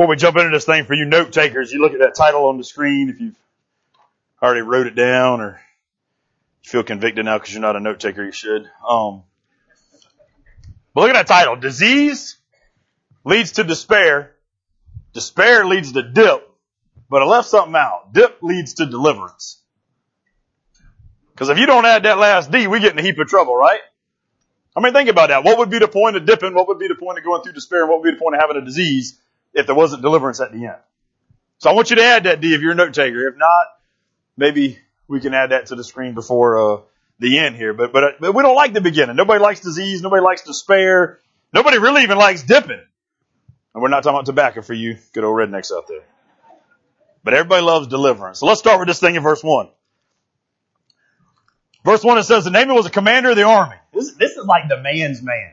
Before we jump into this thing for you note takers, you look at that title on the screen if you've already wrote it down or you feel convicted now because you're not a note taker, you should. Um, but look at that title. Disease leads to despair. Despair leads to dip. But I left something out. Dip leads to deliverance. Because if you don't add that last D, we get in a heap of trouble, right? I mean, think about that. What would be the point of dipping? What would be the point of going through despair? And what would be the point of having a disease if there wasn't deliverance at the end? So I want you to add that D if you're a note taker. If not, maybe we can add that to the screen before uh, the end here. But, but but we don't like the beginning. Nobody likes disease. Nobody likes despair. Nobody really even likes dipping. And we're not talking about tobacco for you good old rednecks out there. But everybody loves deliverance. So let's start with this thing in verse one. Verse one it says the Naaman was a commander of the army. This, this is like the man's man.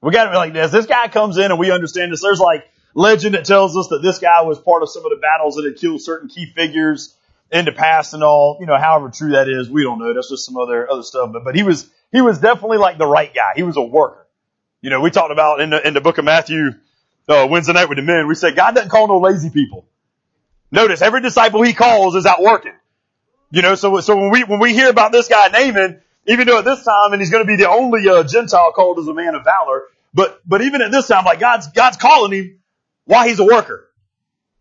We got to be like this. This guy comes in and we understand this. There's like legend that tells us that this guy was part of some of the battles that had killed certain key figures in the past and all, you know, however true that is, we don't know. That's just some other, other stuff. But, but he was, he was definitely like the right guy. He was a worker. You know, we talked about in the, in the book of Matthew, uh, Wednesday night with the men, we said God doesn't call no lazy people. Notice every disciple he calls is out working. You know, so, so when we, when we hear about this guy Naaman, even though at this time, and he's going to be the only, uh, Gentile called as a man of valor, but, but even at this time, like God's, God's calling him while he's a worker.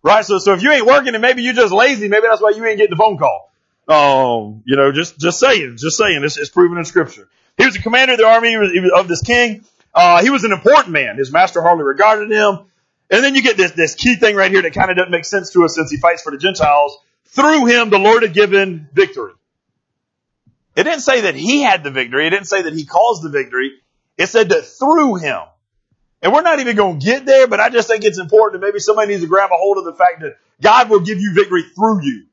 Right? So, so if you ain't working and maybe you're just lazy, maybe that's why you ain't getting the phone call. Um, you know, just, just saying, just saying, it's, it's proven in scripture. He was the commander of the army of this king. Uh, he was an important man. His master hardly regarded him. And then you get this, this key thing right here that kind of doesn't make sense to us since he fights for the Gentiles. Through him, the Lord had given victory. It didn't say that he had the victory. It didn't say that he caused the victory. It said that through him, and we're not even going to get there, but I just think it's important that maybe somebody needs to grab a hold of the fact that God will give you victory through you.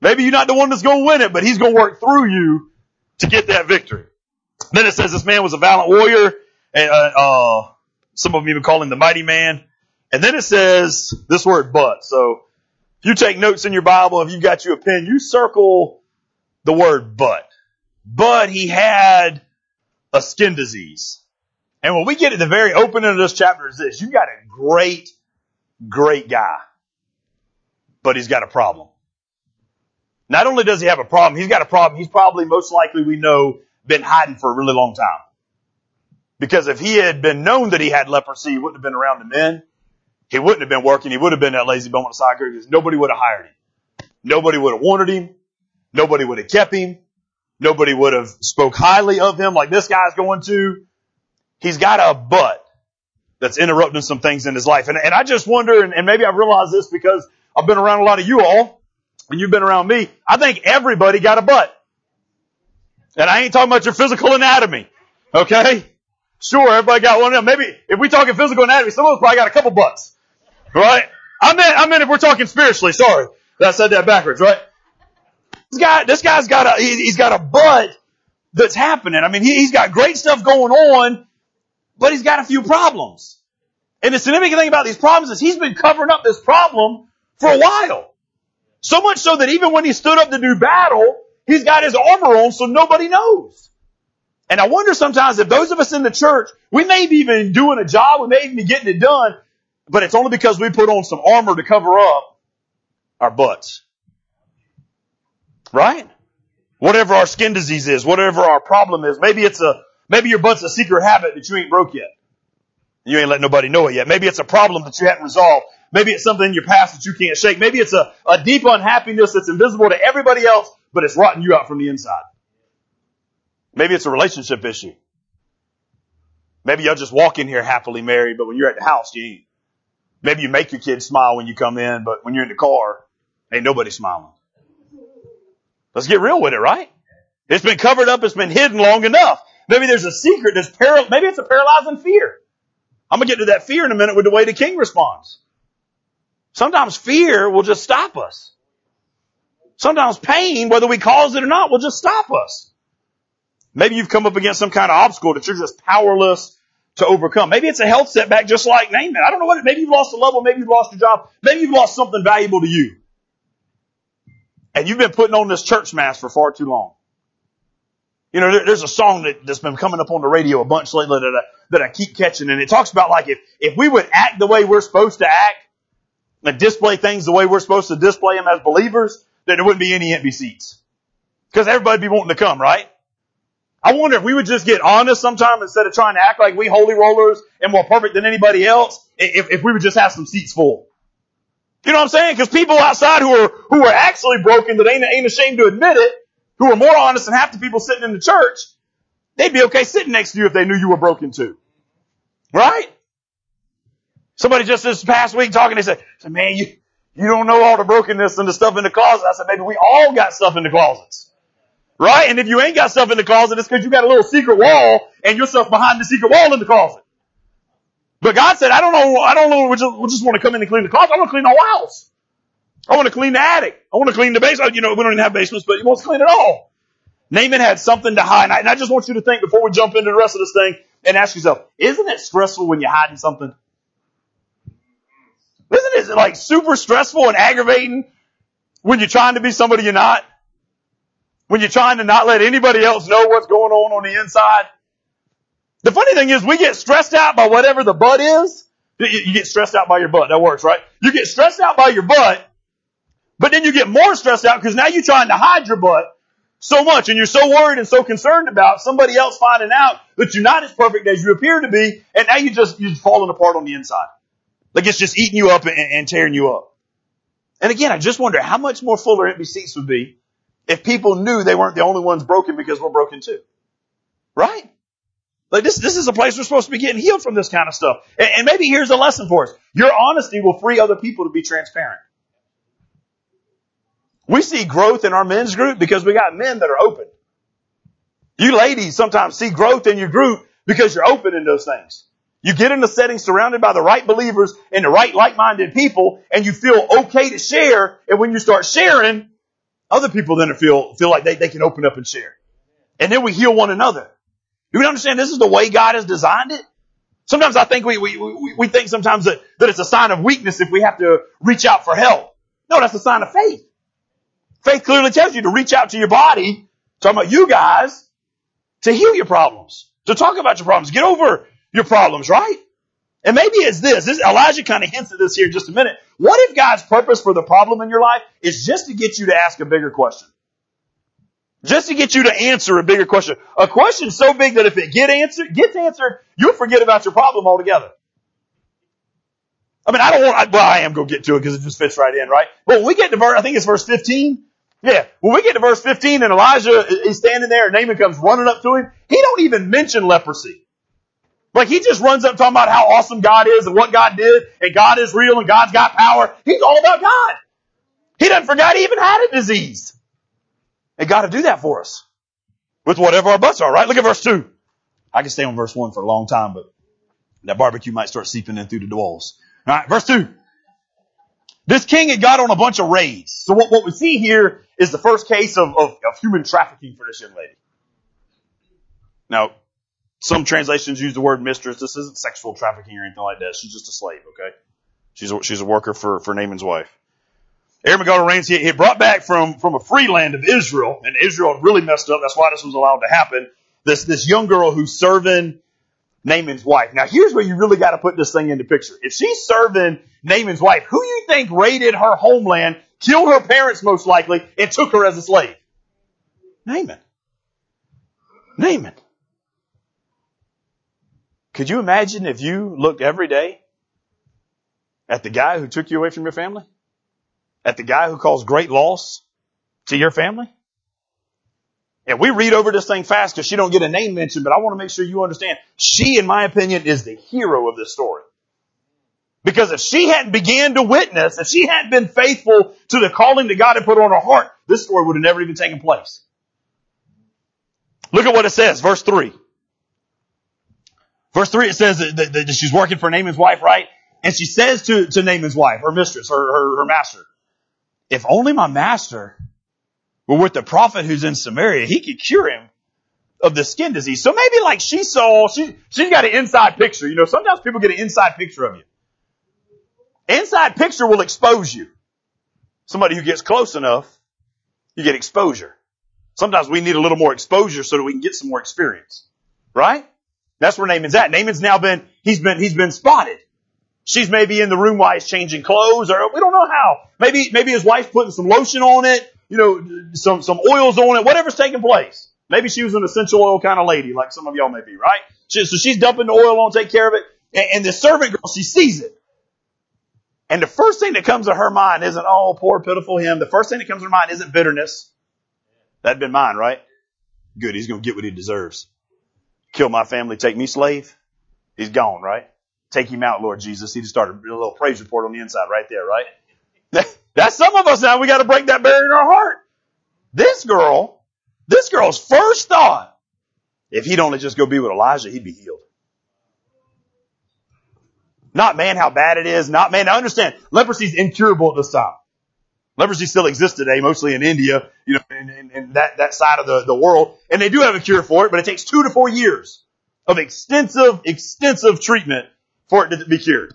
Maybe you're not the one that's going to win it, but he's going to work through you to get that victory. Then it says this man was a valiant warrior, and uh, uh, some of them even call him the mighty man. And then it says this word but. So if you take notes in your Bible, if you've got you a pen, you circle the word but. But he had a skin disease. And when we get at the very opening of this chapter is this, you got a great, great guy, but he's got a problem. Not only does he have a problem, he's got a problem. He's probably most likely we know been hiding for a really long time. Because if he had been known that he had leprosy, he wouldn't have been around the men. He wouldn't have been working. He would have been that lazy bum on the side because nobody would have hired him. Nobody would have wanted him. Nobody would have kept him. Nobody would have spoke highly of him like this guy's going to he's got a but that's interrupting some things in his life. And, and I just wonder, and, and maybe I've realized this because I've been around a lot of you all, and you've been around me. I think everybody got a butt. And I ain't talking about your physical anatomy. Okay? Sure, everybody got one of them. Maybe if we talking physical anatomy, some of us probably got a couple butts. Right? I meant, I meant if we're talking spiritually, sorry. I said that backwards, right? This guy, this guy's got a, he, has got a butt that's happening. I mean, he, he's got great stuff going on, but he's got a few problems. And the significant thing about these problems is he's been covering up this problem for a while. So much so that even when he stood up to do battle, he's got his armor on so nobody knows. And I wonder sometimes if those of us in the church, we may be even doing a job, we may even be getting it done, but it's only because we put on some armor to cover up our butts. Right? Whatever our skin disease is, whatever our problem is, maybe it's a Maybe your butt's a secret habit that you ain't broke yet. You ain't let nobody know it yet. Maybe it's a problem that you haven't resolved. Maybe it's something in your past that you can't shake. Maybe it's a, a deep unhappiness that's invisible to everybody else, but it's rotting you out from the inside. Maybe it's a relationship issue. Maybe you'll just walk in here happily married, but when you're at the house, you ain't. Maybe you make your kids smile when you come in, but when you're in the car, ain't nobody smiling. Let's get real with it, right? It's been covered up, it's been hidden long enough. Maybe there's a secret that's paral- maybe it's a paralyzing fear. I'm gonna get to that fear in a minute with the way the king responds. Sometimes fear will just stop us. Sometimes pain, whether we cause it or not, will just stop us. Maybe you've come up against some kind of obstacle that you're just powerless to overcome. Maybe it's a health setback just like Naaman. I don't know what, it maybe you've lost a one, maybe you've lost your job, maybe you've lost something valuable to you. And you've been putting on this church mask for far too long. You know, there, there's a song that, that's been coming up on the radio a bunch lately that I, that I keep catching, and it talks about like if if we would act the way we're supposed to act, and display things the way we're supposed to display them as believers, then there wouldn't be any empty seats. Because everybody'd be wanting to come, right? I wonder if we would just get honest sometime instead of trying to act like we holy rollers and more perfect than anybody else, if, if we would just have some seats full. You know what I'm saying? Because people outside who are, who are actually broken that ain't, ain't ashamed to admit it, who are more honest than half the people sitting in the church, they'd be okay sitting next to you if they knew you were broken too. Right? Somebody just this past week talking, they said, man, you, you don't know all the brokenness and the stuff in the closet. I said, maybe we all got stuff in the closets. Right? And if you ain't got stuff in the closet, it's because you got a little secret wall and your stuff behind the secret wall in the closet. But God said, I don't know, I don't know, we just, we just want to come in and clean the closet. I want to clean the house. I want to clean the attic. I want to clean the basement. Oh, you know, we don't even have basements, but he wants to clean it all. Naaman had something to hide. And I just want you to think before we jump into the rest of this thing and ask yourself, isn't it stressful when you're hiding something? Isn't it like super stressful and aggravating when you're trying to be somebody you're not? When you're trying to not let anybody else know what's going on on the inside? The funny thing is we get stressed out by whatever the butt is. You get stressed out by your butt. That works, right? You get stressed out by your butt, but then you get more stressed out because now you're trying to hide your butt so much and you're so worried and so concerned about somebody else finding out that you're not as perfect as you appear to be and now you just, you're just falling apart on the inside. Like it's just eating you up and, and tearing you up. And again, I just wonder how much more fuller empty seats would be if people knew they weren't the only ones broken because we're broken too. Right? Like this, this is a place we're supposed to be getting healed from this kind of stuff. And, and maybe here's a lesson for us. Your honesty will free other people to be transparent. We see growth in our men's group because we got men that are open. You ladies sometimes see growth in your group because you're open in those things. You get in a setting surrounded by the right believers and the right like-minded people and you feel okay to share. And when you start sharing, other people then feel, feel like they, they can open up and share. And then we heal one another. Do we understand this is the way God has designed it? Sometimes I think we, we, we, we think sometimes that, that it's a sign of weakness if we have to reach out for help. No, that's a sign of faith. Faith clearly tells you to reach out to your body, talking about you guys, to heal your problems, to talk about your problems, get over your problems, right? And maybe it's this. this Elijah kind of hints at this here in just a minute. What if God's purpose for the problem in your life is just to get you to ask a bigger question? Just to get you to answer a bigger question. A question so big that if it get answered, gets answered, you'll forget about your problem altogether. I mean, I don't want, well, I am going to get to it because it just fits right in, right? But when we get to verse, I think it's verse 15. Yeah. When we get to verse 15 and Elijah is standing there and Naaman comes running up to him, he don't even mention leprosy. Like he just runs up talking about how awesome God is and what God did and God is real and God's got power. He's all about God. He doesn't forget he even had a disease. And God to do that for us with whatever our butts are, right? Look at verse two. I can stay on verse one for a long time, but that barbecue might start seeping in through the walls. All right, verse two. This king had got on a bunch of raids. So what, what we see here is the first case of, of, of human trafficking for this young lady. Now, some translations use the word mistress. This isn't sexual trafficking or anything like that. She's just a slave, okay? She's a, she's a worker for, for Naaman's wife. Ermengarda reigns, he, he brought back from, from a free land of Israel, and Israel really messed up. That's why this was allowed to happen. This, this young girl who's serving Naaman's wife. Now here's where you really got to put this thing into picture. If she's serving Naaman's wife, who you think raided her homeland, killed her parents most likely, and took her as a slave? Naaman. Naaman. Could you imagine if you looked every day at the guy who took you away from your family? At the guy who caused great loss to your family? And we read over this thing fast because she don't get a name mentioned, but I want to make sure you understand. She, in my opinion, is the hero of this story. Because if she hadn't began to witness, if she hadn't been faithful to the calling that God had put on her heart, this story would have never even taken place. Look at what it says, verse 3. Verse 3, it says that, that, that she's working for Naaman's wife, right? And she says to, to Naaman's wife, her mistress, her, her, her master, if only my master were with the prophet who's in Samaria, he could cure him of the skin disease. So maybe like she saw, she, she's got an inside picture. You know, sometimes people get an inside picture of you. Inside picture will expose you. Somebody who gets close enough, you get exposure. Sometimes we need a little more exposure so that we can get some more experience. Right? That's where Naaman's at. Naaman's now been, he's been, he's been spotted. She's maybe in the room while he's changing clothes or we don't know how. Maybe, maybe his wife's putting some lotion on it, you know, some, some oils on it, whatever's taking place. Maybe she was an essential oil kind of lady like some of y'all may be, right? She, so she's dumping the oil on, take care of it. And, and the servant girl, she sees it. And the first thing that comes to her mind isn't, oh, poor pitiful him. The first thing that comes to her mind isn't bitterness. That'd been mine, right? Good. He's going to get what he deserves. Kill my family, take me slave. He's gone, right? Take him out, Lord Jesus. He just started a little praise report on the inside right there, right? That's some of us now. We got to break that barrier in our heart. This girl, this girl's first thought, if he'd only just go be with Elijah, he'd be healed. Not man, how bad it is. Not man. I understand leprosy's incurable at this time. Leprosy still exists today, mostly in India, you know, in, in that, that side of the, the world. And they do have a cure for it, but it takes two to four years of extensive, extensive treatment for it to be cured.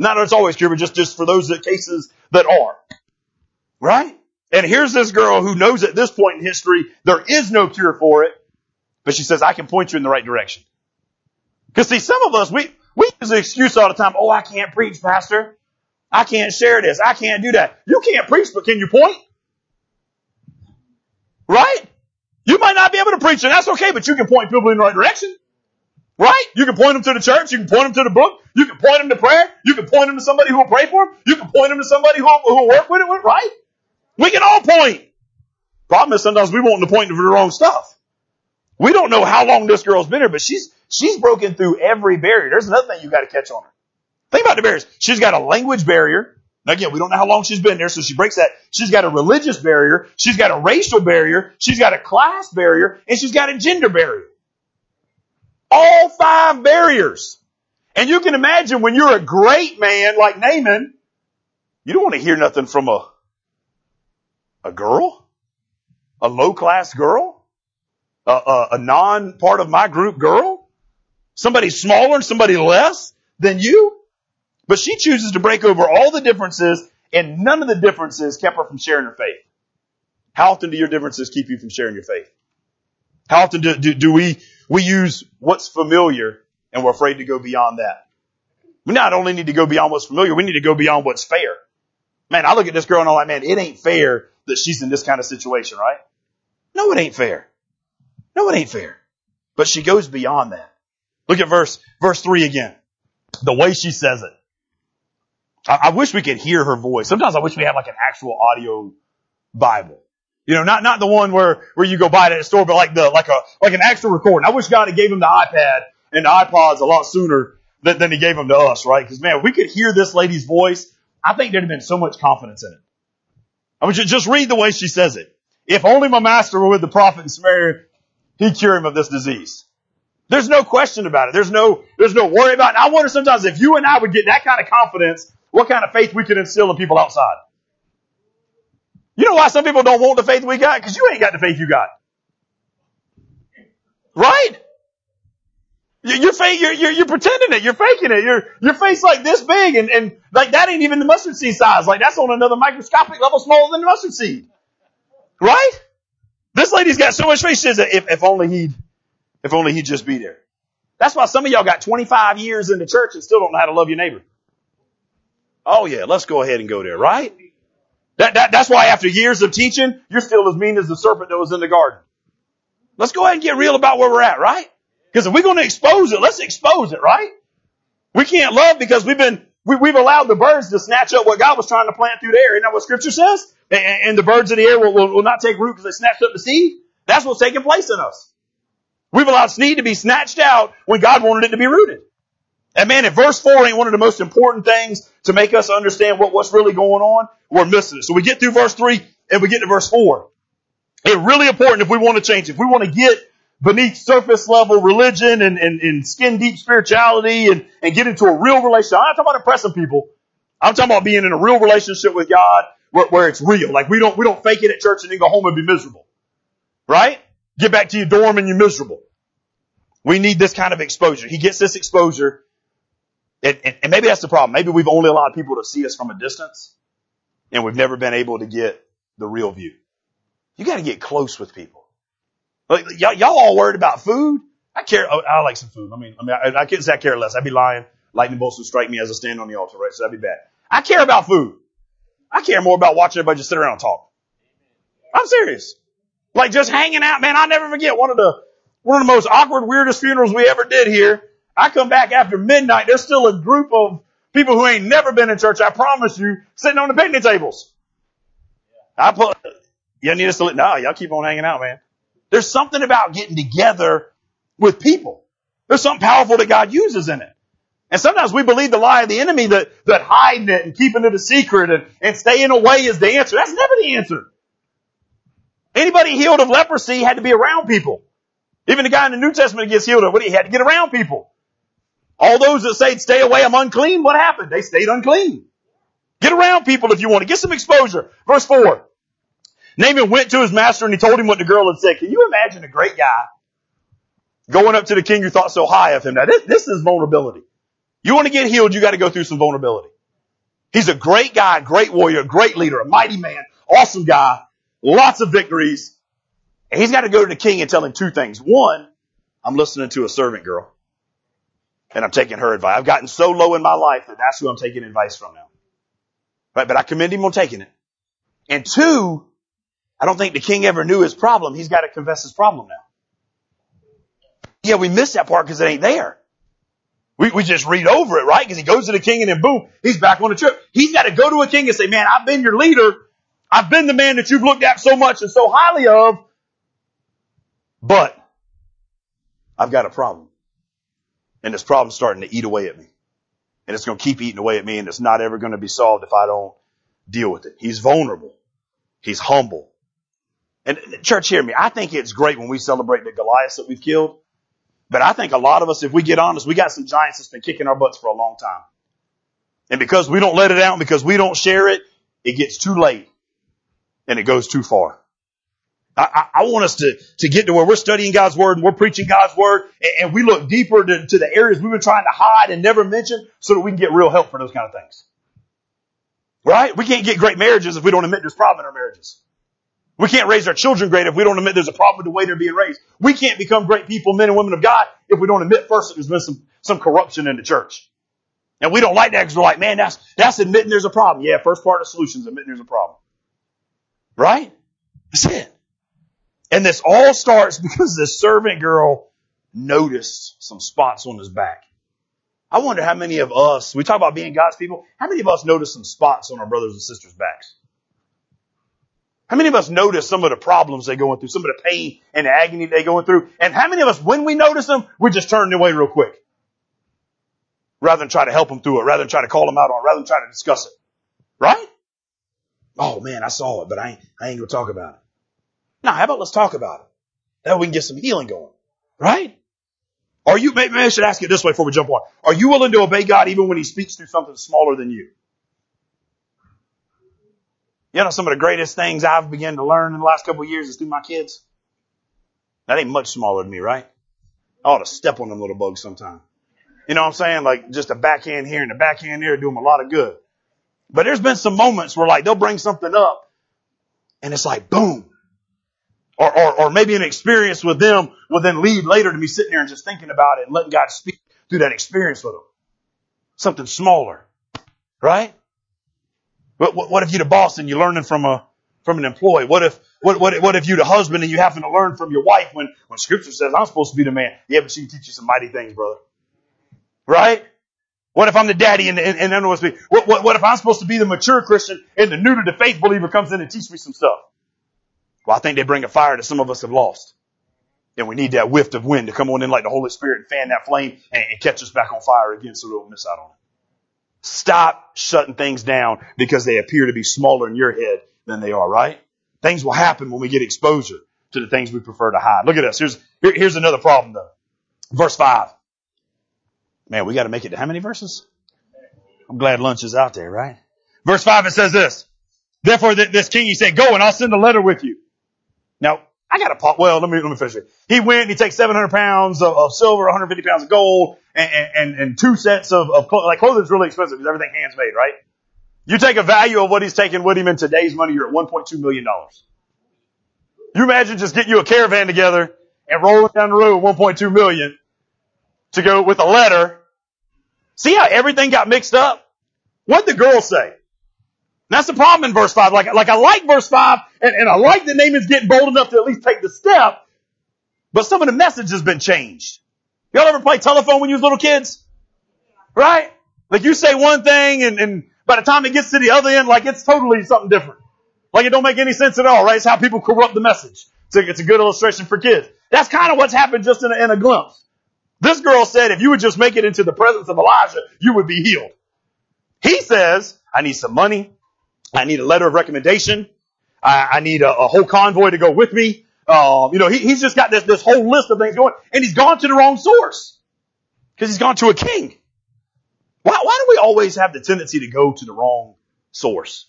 Not that it's always cured, but just, just for those cases that are. Right? And here's this girl who knows at this point in history there is no cure for it, but she says, I can point you in the right direction. Cause see, some of us, we, we use the excuse all the time, oh, I can't preach, pastor. I can't share this. I can't do that. You can't preach, but can you point? Right? You might not be able to preach, and that's okay, but you can point people in the right direction. Right? You can point them to the church. You can point them to the book. You can point them to prayer. You can point them to somebody who will pray for them. You can point them to somebody who will, who will work with it, right? We can all point. Problem is sometimes we want to point to the wrong stuff. We don't know how long this girl's been here, but she's, she's broken through every barrier. There's another thing you gotta catch on her. Think about the barriers. She's got a language barrier. Now again, we don't know how long she's been there, so she breaks that. She's got a religious barrier. She's got a racial barrier. She's got a class barrier, and she's got a gender barrier. All five barriers. And you can imagine when you're a great man like Naaman, you don't want to hear nothing from a, a girl, a low class girl, a, a, a non part of my group girl, somebody smaller and somebody less than you. But she chooses to break over all the differences and none of the differences kept her from sharing her faith. How often do your differences keep you from sharing your faith? How often do, do, do we we use what's familiar and we're afraid to go beyond that. We not only need to go beyond what's familiar, we need to go beyond what's fair. Man, I look at this girl and I'm like, man, it ain't fair that she's in this kind of situation, right? No, it ain't fair. No, it ain't fair. But she goes beyond that. Look at verse, verse three again. The way she says it. I, I wish we could hear her voice. Sometimes I wish we had like an actual audio Bible. You know, not, not the one where, where you go buy it at a store, but like the, like a, like an actual recording. I wish God had gave him the iPad and the iPods a lot sooner than, than he gave them to us, right? Cause man, we could hear this lady's voice. I think there'd have been so much confidence in it. I mean, just read the way she says it. If only my master were with the prophet in Samaria, he'd cure him of this disease. There's no question about it. There's no, there's no worry about it. And I wonder sometimes if you and I would get that kind of confidence, what kind of faith we could instill in people outside. You know why some people don't want the faith we got? Because you ain't got the faith you got. Right? You're, fake, you're, you're, you're pretending it. You're faking it. Your, your face like this big and, and like that ain't even the mustard seed size. Like that's on another microscopic level smaller than the mustard seed. Right? This lady's got so much faith. She says if, if only he'd, if only he'd just be there. That's why some of y'all got 25 years in the church and still don't know how to love your neighbor. Oh yeah, let's go ahead and go there, right? That, that, that's why after years of teaching, you're still as mean as the serpent that was in the garden. Let's go ahead and get real about where we're at, right? Because if we're going to expose it, let's expose it, right? We can't love because we've been, we, have allowed the birds to snatch up what God was trying to plant through the air. Isn't that what scripture says? And, and the birds of the air will, will, will not take root because they snatched up the seed. That's what's taking place in us. We've allowed seed to be snatched out when God wanted it to be rooted. And man, if verse 4 ain't one of the most important things to make us understand what, what's really going on, we're missing it. So we get through verse 3 and we get to verse 4. It's really important if we want to change, if we want to get beneath surface level religion and, and, and skin deep spirituality and, and get into a real relationship. I'm not talking about impressing people. I'm talking about being in a real relationship with God where, where it's real. Like we don't, we don't fake it at church and then go home and be miserable. Right? Get back to your dorm and you're miserable. We need this kind of exposure. He gets this exposure and, and, and maybe that's the problem. Maybe we've only allowed people to see us from a distance and we've never been able to get the real view. You gotta get close with people. Like, y'all, y'all all worried about food? I care, oh, I like some food. I mean, I mean, I, I couldn't say I care less. I'd be lying. lightning bolts would strike me as I stand on the altar, right? So that'd be bad. I care about food. I care more about watching everybody just sit around and talk. I'm serious. Like just hanging out, man. I'll never forget one of the, one of the most awkward, weirdest funerals we ever did here. I come back after midnight. There's still a group of people who ain't never been in church. I promise you, sitting on the picnic tables. I put, y'all need us to, no, y'all keep on hanging out, man. There's something about getting together with people. There's something powerful that God uses in it. And sometimes we believe the lie of the enemy that, that hiding it and keeping it a secret and, and staying away is the answer. That's never the answer. Anybody healed of leprosy had to be around people. Even the guy in the New Testament gets healed of what he had to get around people. All those that say stay away, I'm unclean, what happened? They stayed unclean. Get around people if you want to. Get some exposure. Verse 4. Naaman went to his master and he told him what the girl had said. Can you imagine a great guy going up to the king who thought so high of him? Now this, this is vulnerability. You want to get healed, you got to go through some vulnerability. He's a great guy, great warrior, great leader, a mighty man, awesome guy, lots of victories. And he's got to go to the king and tell him two things. One, I'm listening to a servant girl and I'm taking her advice. I've gotten so low in my life that that's who I'm taking advice from now. Right? But I commend him on taking it. And two, I don't think the king ever knew his problem. He's got to confess his problem now. Yeah, we missed that part because it ain't there. We, we just read over it, right? Because he goes to the king and then boom, he's back on the trip. He's got to go to a king and say, man, I've been your leader. I've been the man that you've looked at so much and so highly of, but I've got a problem. And this problem's starting to eat away at me. And it's going to keep eating away at me and it's not ever going to be solved if I don't deal with it. He's vulnerable. He's humble. And church, hear me. I think it's great when we celebrate the Goliaths that we've killed. But I think a lot of us, if we get honest, we got some giants that's been kicking our butts for a long time. And because we don't let it out, because we don't share it, it gets too late and it goes too far. I, I, want us to, to get to where we're studying God's Word and we're preaching God's Word and, and we look deeper to, to the areas we've been trying to hide and never mention so that we can get real help for those kind of things. Right? We can't get great marriages if we don't admit there's a problem in our marriages. We can't raise our children great if we don't admit there's a problem with the way they're being raised. We can't become great people, men and women of God, if we don't admit first that there's been some, some corruption in the church. And we don't like that because we're like, man, that's, that's admitting there's a problem. Yeah, first part of the solution is admitting there's a problem. Right? That's it. And this all starts because this servant girl noticed some spots on his back. I wonder how many of us, we talk about being God's people, how many of us notice some spots on our brothers and sisters' backs? How many of us notice some of the problems they're going through, some of the pain and the agony they're going through? And how many of us, when we notice them, we just turn away real quick? Rather than try to help them through it, rather than try to call them out on it, rather than try to discuss it. Right? Oh man, I saw it, but I ain't, I ain't gonna talk about it. Now, how about let's talk about it? That way we can get some healing going. Right? Are you, maybe I should ask it this way before we jump on. Are you willing to obey God even when He speaks through something smaller than you? You know, some of the greatest things I've begun to learn in the last couple of years is through my kids. That ain't much smaller than me, right? I ought to step on them little bugs sometime. You know what I'm saying? Like just a backhand here and a backhand there do them a lot of good. But there's been some moments where like they'll bring something up and it's like boom. Or, or, or maybe an experience with them will then lead later to me sitting there and just thinking about it and letting God speak through that experience with them. Something smaller. Right? What, what, what if you're the boss and you're learning from a, from an employee? What if, what, what, what if you're the husband and you happen to learn from your wife when, when scripture says I'm supposed to be the man? Yeah, but she can teach you some mighty things, brother. Right? What if I'm the daddy and, and, and I know what's what, what, what if I'm supposed to be the mature Christian and the new to the faith believer comes in and teach me some stuff? Well, I think they bring a fire that some of us have lost. And we need that whiff of wind to come on in like the Holy Spirit and fan that flame and, and catch us back on fire again so we don't miss out on it. Stop shutting things down because they appear to be smaller in your head than they are, right? Things will happen when we get exposure to the things we prefer to hide. Look at this. Here's, here, here's another problem though. Verse five. Man, we got to make it to how many verses? I'm glad lunch is out there, right? Verse five, it says this. Therefore, this king, he said, go and I'll send a letter with you. Now, I got a pot. Well, let me, let me finish it. He went and he takes 700 pounds of, of silver, 150 pounds of gold, and, and, and two sets of, of clothing. Like clothing's really expensive because everything hands made, right? You take a value of what he's taking with him in today's money, you're at 1.2 million dollars. You imagine just getting you a caravan together and rolling down the road 1.2 million to go with a letter See how everything got mixed up? What'd the girl say? That's the problem in verse 5. Like, like I like verse 5, and, and I like that Naaman's getting bold enough to at least take the step, but some of the message has been changed. Y'all ever play telephone when you was little kids? Right? Like you say one thing and, and by the time it gets to the other end, like it's totally something different. Like it don't make any sense at all, right? It's how people corrupt the message. It's a, it's a good illustration for kids. That's kind of what's happened just in a, in a glimpse. This girl said if you would just make it into the presence of Elijah, you would be healed. He says, I need some money. I need a letter of recommendation. I, I need a, a, whole convoy to go with me. Um, you know, he, he's just got this, this whole list of things going, and he's gone to the wrong source. Because he's gone to a king. Why, why do we always have the tendency to go to the wrong source?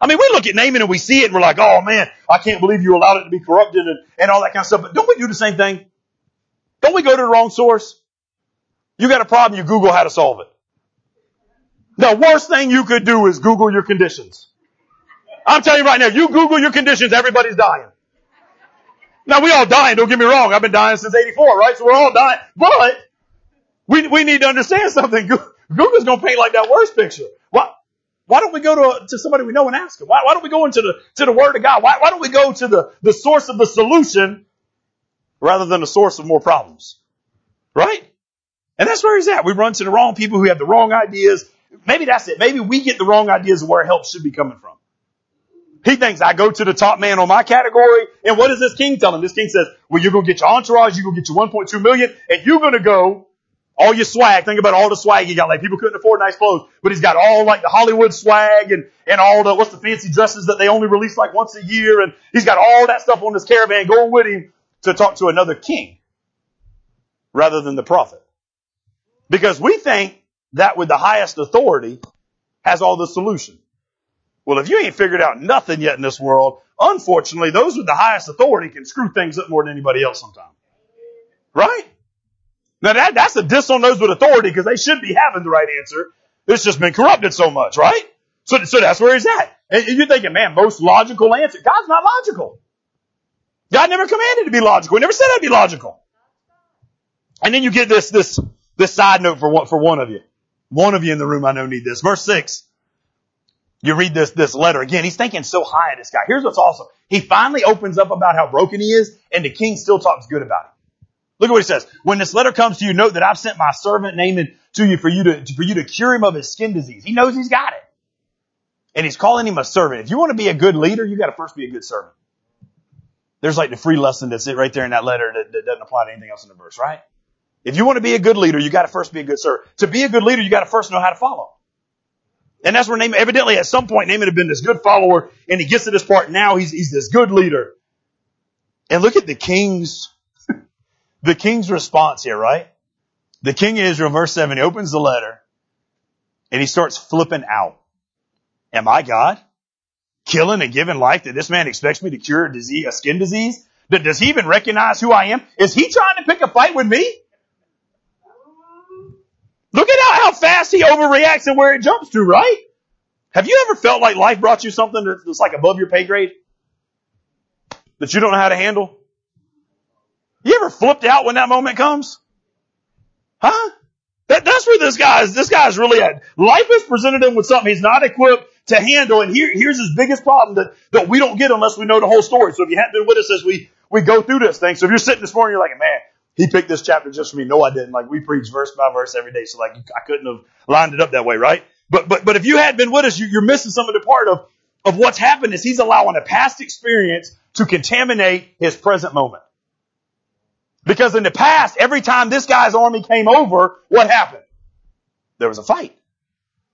I mean, we look at Naaman and we see it and we're like, oh man, I can't believe you allowed it to be corrupted and, and all that kind of stuff. But don't we do the same thing? Don't we go to the wrong source? You got a problem, you Google how to solve it. The worst thing you could do is Google your conditions. I'm telling you right now, you Google your conditions, everybody's dying. Now we all dying, don't get me wrong. I've been dying since 84, right? So we're all dying. But we, we need to understand something. Google's gonna paint like that worst picture. Why, why don't we go to, to somebody we know and ask them? Why, why don't we go into the, to the Word of God? Why, why don't we go to the, the source of the solution rather than the source of more problems? Right? And that's where he's at. We run to the wrong people who have the wrong ideas. Maybe that's it. Maybe we get the wrong ideas of where help should be coming from. He thinks I go to the top man on my category. And what does this king tell him? This king says, well, you're going to get your entourage. You're going to get your 1.2 million and you're going to go all your swag. Think about all the swag he got. Like people couldn't afford nice clothes, but he's got all like the Hollywood swag and, and all the, what's the fancy dresses that they only release like once a year. And he's got all that stuff on this caravan going with him to talk to another king rather than the prophet. Because we think that with the highest authority has all the solution. Well, if you ain't figured out nothing yet in this world, unfortunately, those with the highest authority can screw things up more than anybody else sometimes. Right? Now that, that's a diss on those with authority because they should be having the right answer. It's just been corrupted so much, right? So, so that's where he's at. And you're thinking, man, most logical answer. God's not logical. God never commanded to be logical. He never said I'd be logical. And then you get this, this, this side note for one, for one of you. One of you in the room I know need this. Verse six. You read this, this letter. Again, he's thinking so high of this guy. Here's what's awesome. He finally opens up about how broken he is, and the king still talks good about him. Look at what he says. When this letter comes to you, note that I've sent my servant Naaman to you for you to, for you to cure him of his skin disease. He knows he's got it. And he's calling him a servant. If you want to be a good leader, you got to first be a good servant. There's like the free lesson that's it right there in that letter that, that doesn't apply to anything else in the verse, right? If you want to be a good leader, you got to first be a good servant. To be a good leader, you got to first know how to follow. And that's where Naaman, evidently at some point, Naaman had been this good follower, and he gets to this part now, he's, he's this good leader. And look at the king's the king's response here, right? The king of Israel, verse 7, he opens the letter and he starts flipping out. Am I God? Killing and giving life that this man expects me to cure a disease, a skin disease? Does he even recognize who I am? Is he trying to pick a fight with me? Look at how, how fast he overreacts and where it jumps to, right? Have you ever felt like life brought you something that's like above your pay grade? That you don't know how to handle? You ever flipped out when that moment comes? Huh? That, that's where this guy is, this guy is really at. Life has presented him with something he's not equipped to handle. And here, here's his biggest problem that, that we don't get unless we know the whole story. So if you haven't been with us as we, we go through this thing. So if you're sitting this morning, you're like, man, he picked this chapter just for me. No, I didn't. Like we preach verse by verse every day. So like I couldn't have lined it up that way, right? But, but, but if you had been with us, you, you're missing some of the part of, of what's happened is he's allowing a past experience to contaminate his present moment. Because in the past, every time this guy's army came over, what happened? There was a fight.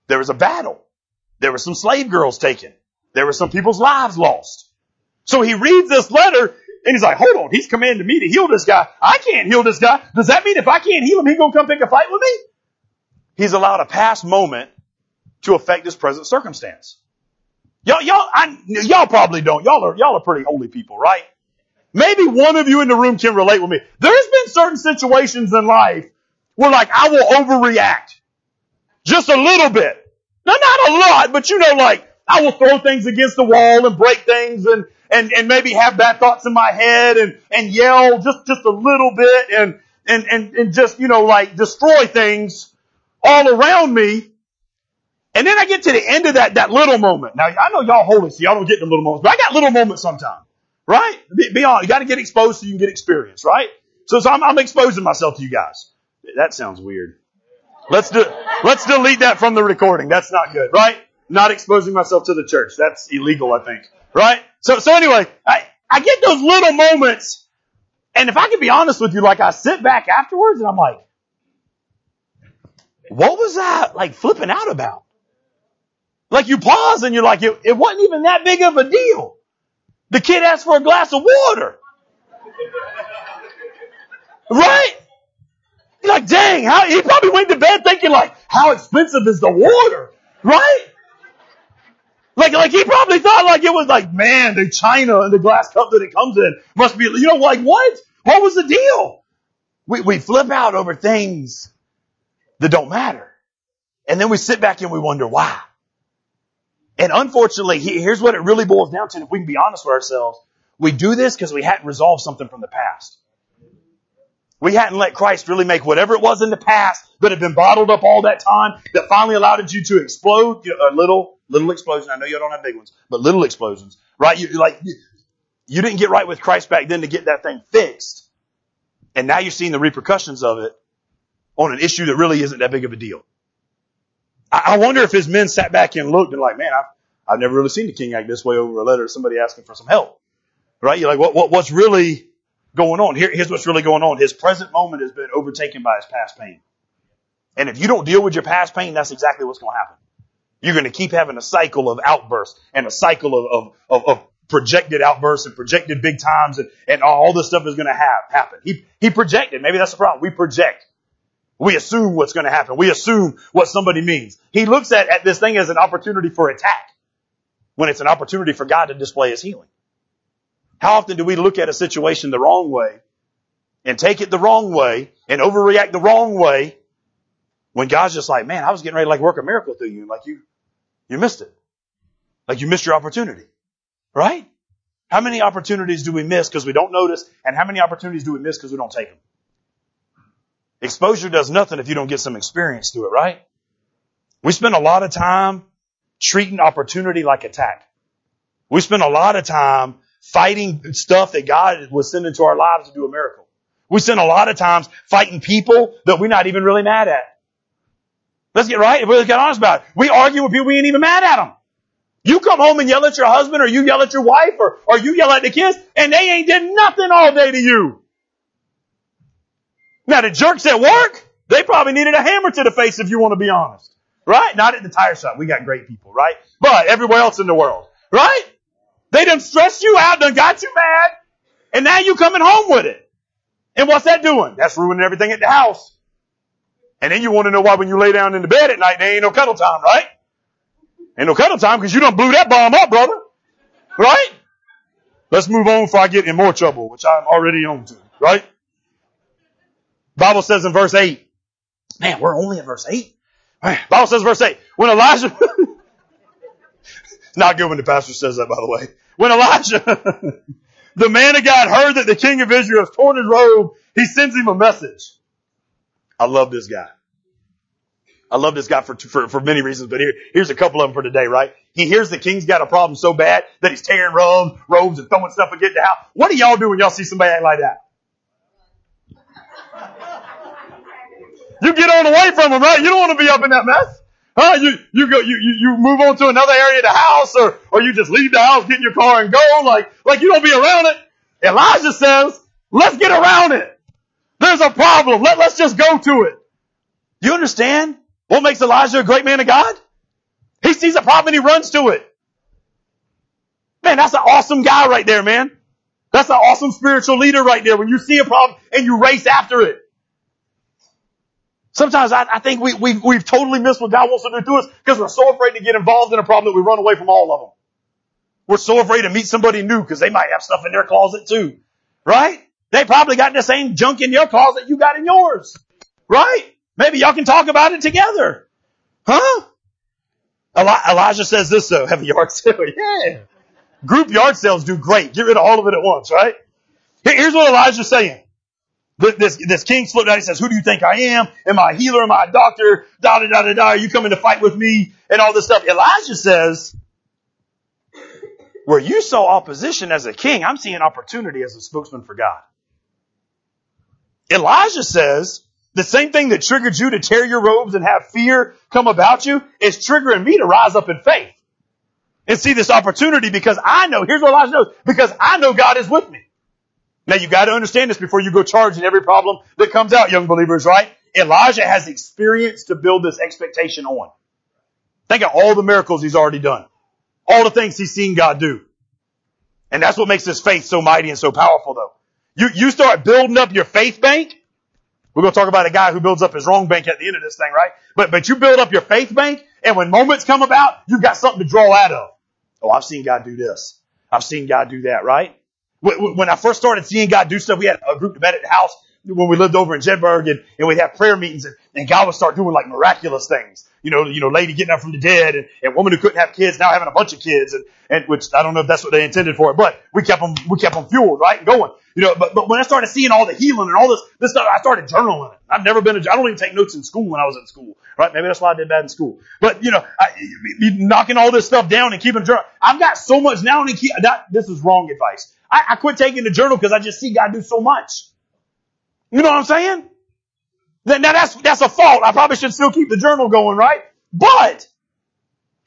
There was a battle. There were some slave girls taken. There were some people's lives lost. So he reads this letter and he's like, hold on, he's commanded me to heal this guy. I can't heal this guy. Does that mean if I can't heal him, he's gonna come pick a fight with me? He's allowed a past moment to affect his present circumstance. Y'all, y'all, I, y'all probably don't. Y'all are, y'all are pretty holy people, right? Maybe one of you in the room can relate with me. There's been certain situations in life where like I will overreact. Just a little bit. Now not a lot, but you know like I will throw things against the wall and break things and, and, and maybe have bad thoughts in my head and, and yell just, just a little bit and, and, and, and just, you know, like destroy things all around me. And then I get to the end of that, that little moment. Now, I know y'all holy, so y'all don't get the little moments, but I got little moments sometimes. Right? Be, be honest. You gotta get exposed so you can get experience, right? So, so I'm, I'm exposing myself to you guys. That sounds weird. Let's do, let's delete that from the recording. That's not good, right? Not exposing myself to the church. That's illegal, I think. Right? So, so anyway, I, I get those little moments. And if I can be honest with you, like I sit back afterwards and I'm like, what was that like flipping out about? Like you pause and you're like, it, it wasn't even that big of a deal. The kid asked for a glass of water. Right? You're like, dang, how, he probably went to bed thinking like, how expensive is the water? Right? Like, like he probably thought like it was like, man, the china and the glass cup that it comes in must be, you know, like what? What was the deal? We, we flip out over things that don't matter. And then we sit back and we wonder why. And unfortunately, here's what it really boils down to. If we can be honest with ourselves, we do this because we hadn't resolved something from the past. We hadn't let Christ really make whatever it was in the past that had been bottled up all that time that finally allowed you to explode you know, a little, little explosion. I know you don't have big ones, but little explosions, right? You like, you, didn't get right with Christ back then to get that thing fixed. And now you're seeing the repercussions of it on an issue that really isn't that big of a deal. I, I wonder if his men sat back and looked and like, man, I've, I've never really seen the king act this way over a letter somebody asking for some help. Right? You're like, what, what, what's really going on. Here, here's what's really going on. His present moment has been overtaken by his past pain. And if you don't deal with your past pain, that's exactly what's going to happen. You're going to keep having a cycle of outbursts and a cycle of, of, of, projected outbursts and projected big times and, and all this stuff is going to have happen. He, he projected. Maybe that's the problem. We project. We assume what's going to happen. We assume what somebody means. He looks at, at this thing as an opportunity for attack when it's an opportunity for God to display his healing. How often do we look at a situation the wrong way and take it the wrong way and overreact the wrong way when God's just like, man, I was getting ready to like work a miracle through you. Like you, you missed it. Like you missed your opportunity. Right? How many opportunities do we miss because we don't notice? And how many opportunities do we miss because we don't take them? Exposure does nothing if you don't get some experience to it, right? We spend a lot of time treating opportunity like attack. We spend a lot of time fighting stuff that God was sending to our lives to do a miracle. We spend a lot of times fighting people that we're not even really mad at. Let's get right. We get honest about it, we argue with people we ain't even mad at them. You come home and yell at your husband or you yell at your wife or, or you yell at the kids and they ain't did nothing all day to you. Now the jerks at work, they probably needed a hammer to the face if you want to be honest. Right? Not at the tire shop. We got great people, right? But everywhere else in the world. Right? They done stressed you out, done got you mad, and now you coming home with it. And what's that doing? That's ruining everything at the house. And then you want to know why when you lay down in the bed at night, there ain't no cuddle time, right? Ain't no cuddle time because you don't blew that bomb up, brother. Right? Let's move on before I get in more trouble, which I'm already on to, right? Bible says in verse 8, man, we're only at verse 8. Bible says verse 8, when Elijah, not good when the pastor says that, by the way. When Elijah, the man of God heard that the king of Israel has torn his robe, he sends him a message. I love this guy. I love this guy for, for, for many reasons, but here, here's a couple of them for today, right? He hears the king's got a problem so bad that he's tearing robes, robes and throwing stuff against the house. What do y'all do when y'all see somebody act like that? You get on away from him, right? You don't want to be up in that mess. Huh? You, you go, you, you, move on to another area of the house or, or you just leave the house, get in your car and go like, like you don't be around it. Elijah says, let's get around it. There's a problem. Let, let's just go to it. You understand what makes Elijah a great man of God? He sees a problem and he runs to it. Man, that's an awesome guy right there, man. That's an awesome spiritual leader right there. When you see a problem and you race after it. Sometimes I, I think we, we've, we've totally missed what God wants to do to us because we're so afraid to get involved in a problem that we run away from all of them. We're so afraid to meet somebody new because they might have stuff in their closet too. Right? They probably got the same junk in your closet you got in yours. Right? Maybe y'all can talk about it together. Huh? Elijah says this though, have a yard sale. Yeah. Group yard sales do great. Get rid of all of it at once, right? Here's what Elijah's saying. This, this king slipped out. He says, who do you think I am? Am I a healer? Am I a doctor? Da, da, da, da, da. Are you coming to fight with me? And all this stuff. Elijah says, where you saw opposition as a king, I'm seeing opportunity as a spokesman for God. Elijah says, the same thing that triggered you to tear your robes and have fear come about you is triggering me to rise up in faith and see this opportunity because I know, here's what Elijah knows, because I know God is with me. Now you gotta understand this before you go charging every problem that comes out, young believers, right? Elijah has experience to build this expectation on. Think of all the miracles he's already done. All the things he's seen God do. And that's what makes his faith so mighty and so powerful though. You, you start building up your faith bank. We're going to talk about a guy who builds up his wrong bank at the end of this thing, right? But, but you build up your faith bank and when moments come about, you've got something to draw out of. Oh, I've seen God do this. I've seen God do that, right? When I first started seeing God do stuff, we had a group of men at the house when we lived over in Jedburgh and, and we'd have prayer meetings and, and God would start doing like miraculous things. You know, you know, lady getting up from the dead and, and woman who couldn't have kids now having a bunch of kids and, and which I don't know if that's what they intended for it, but we kept them, we kept them fueled, right? And going. You know, but, but when I started seeing all the healing and all this, this stuff, I started journaling it. I've never been a, I don't even take notes in school when I was in school, right? Maybe that's why I did bad in school. But, you know, I, knocking all this stuff down and keeping journal. I've got so much now and keep, that, this is wrong advice. I, I quit taking the journal because I just see God do so much. You know what I'm saying? Now that's, that's a fault. I probably should still keep the journal going, right? But,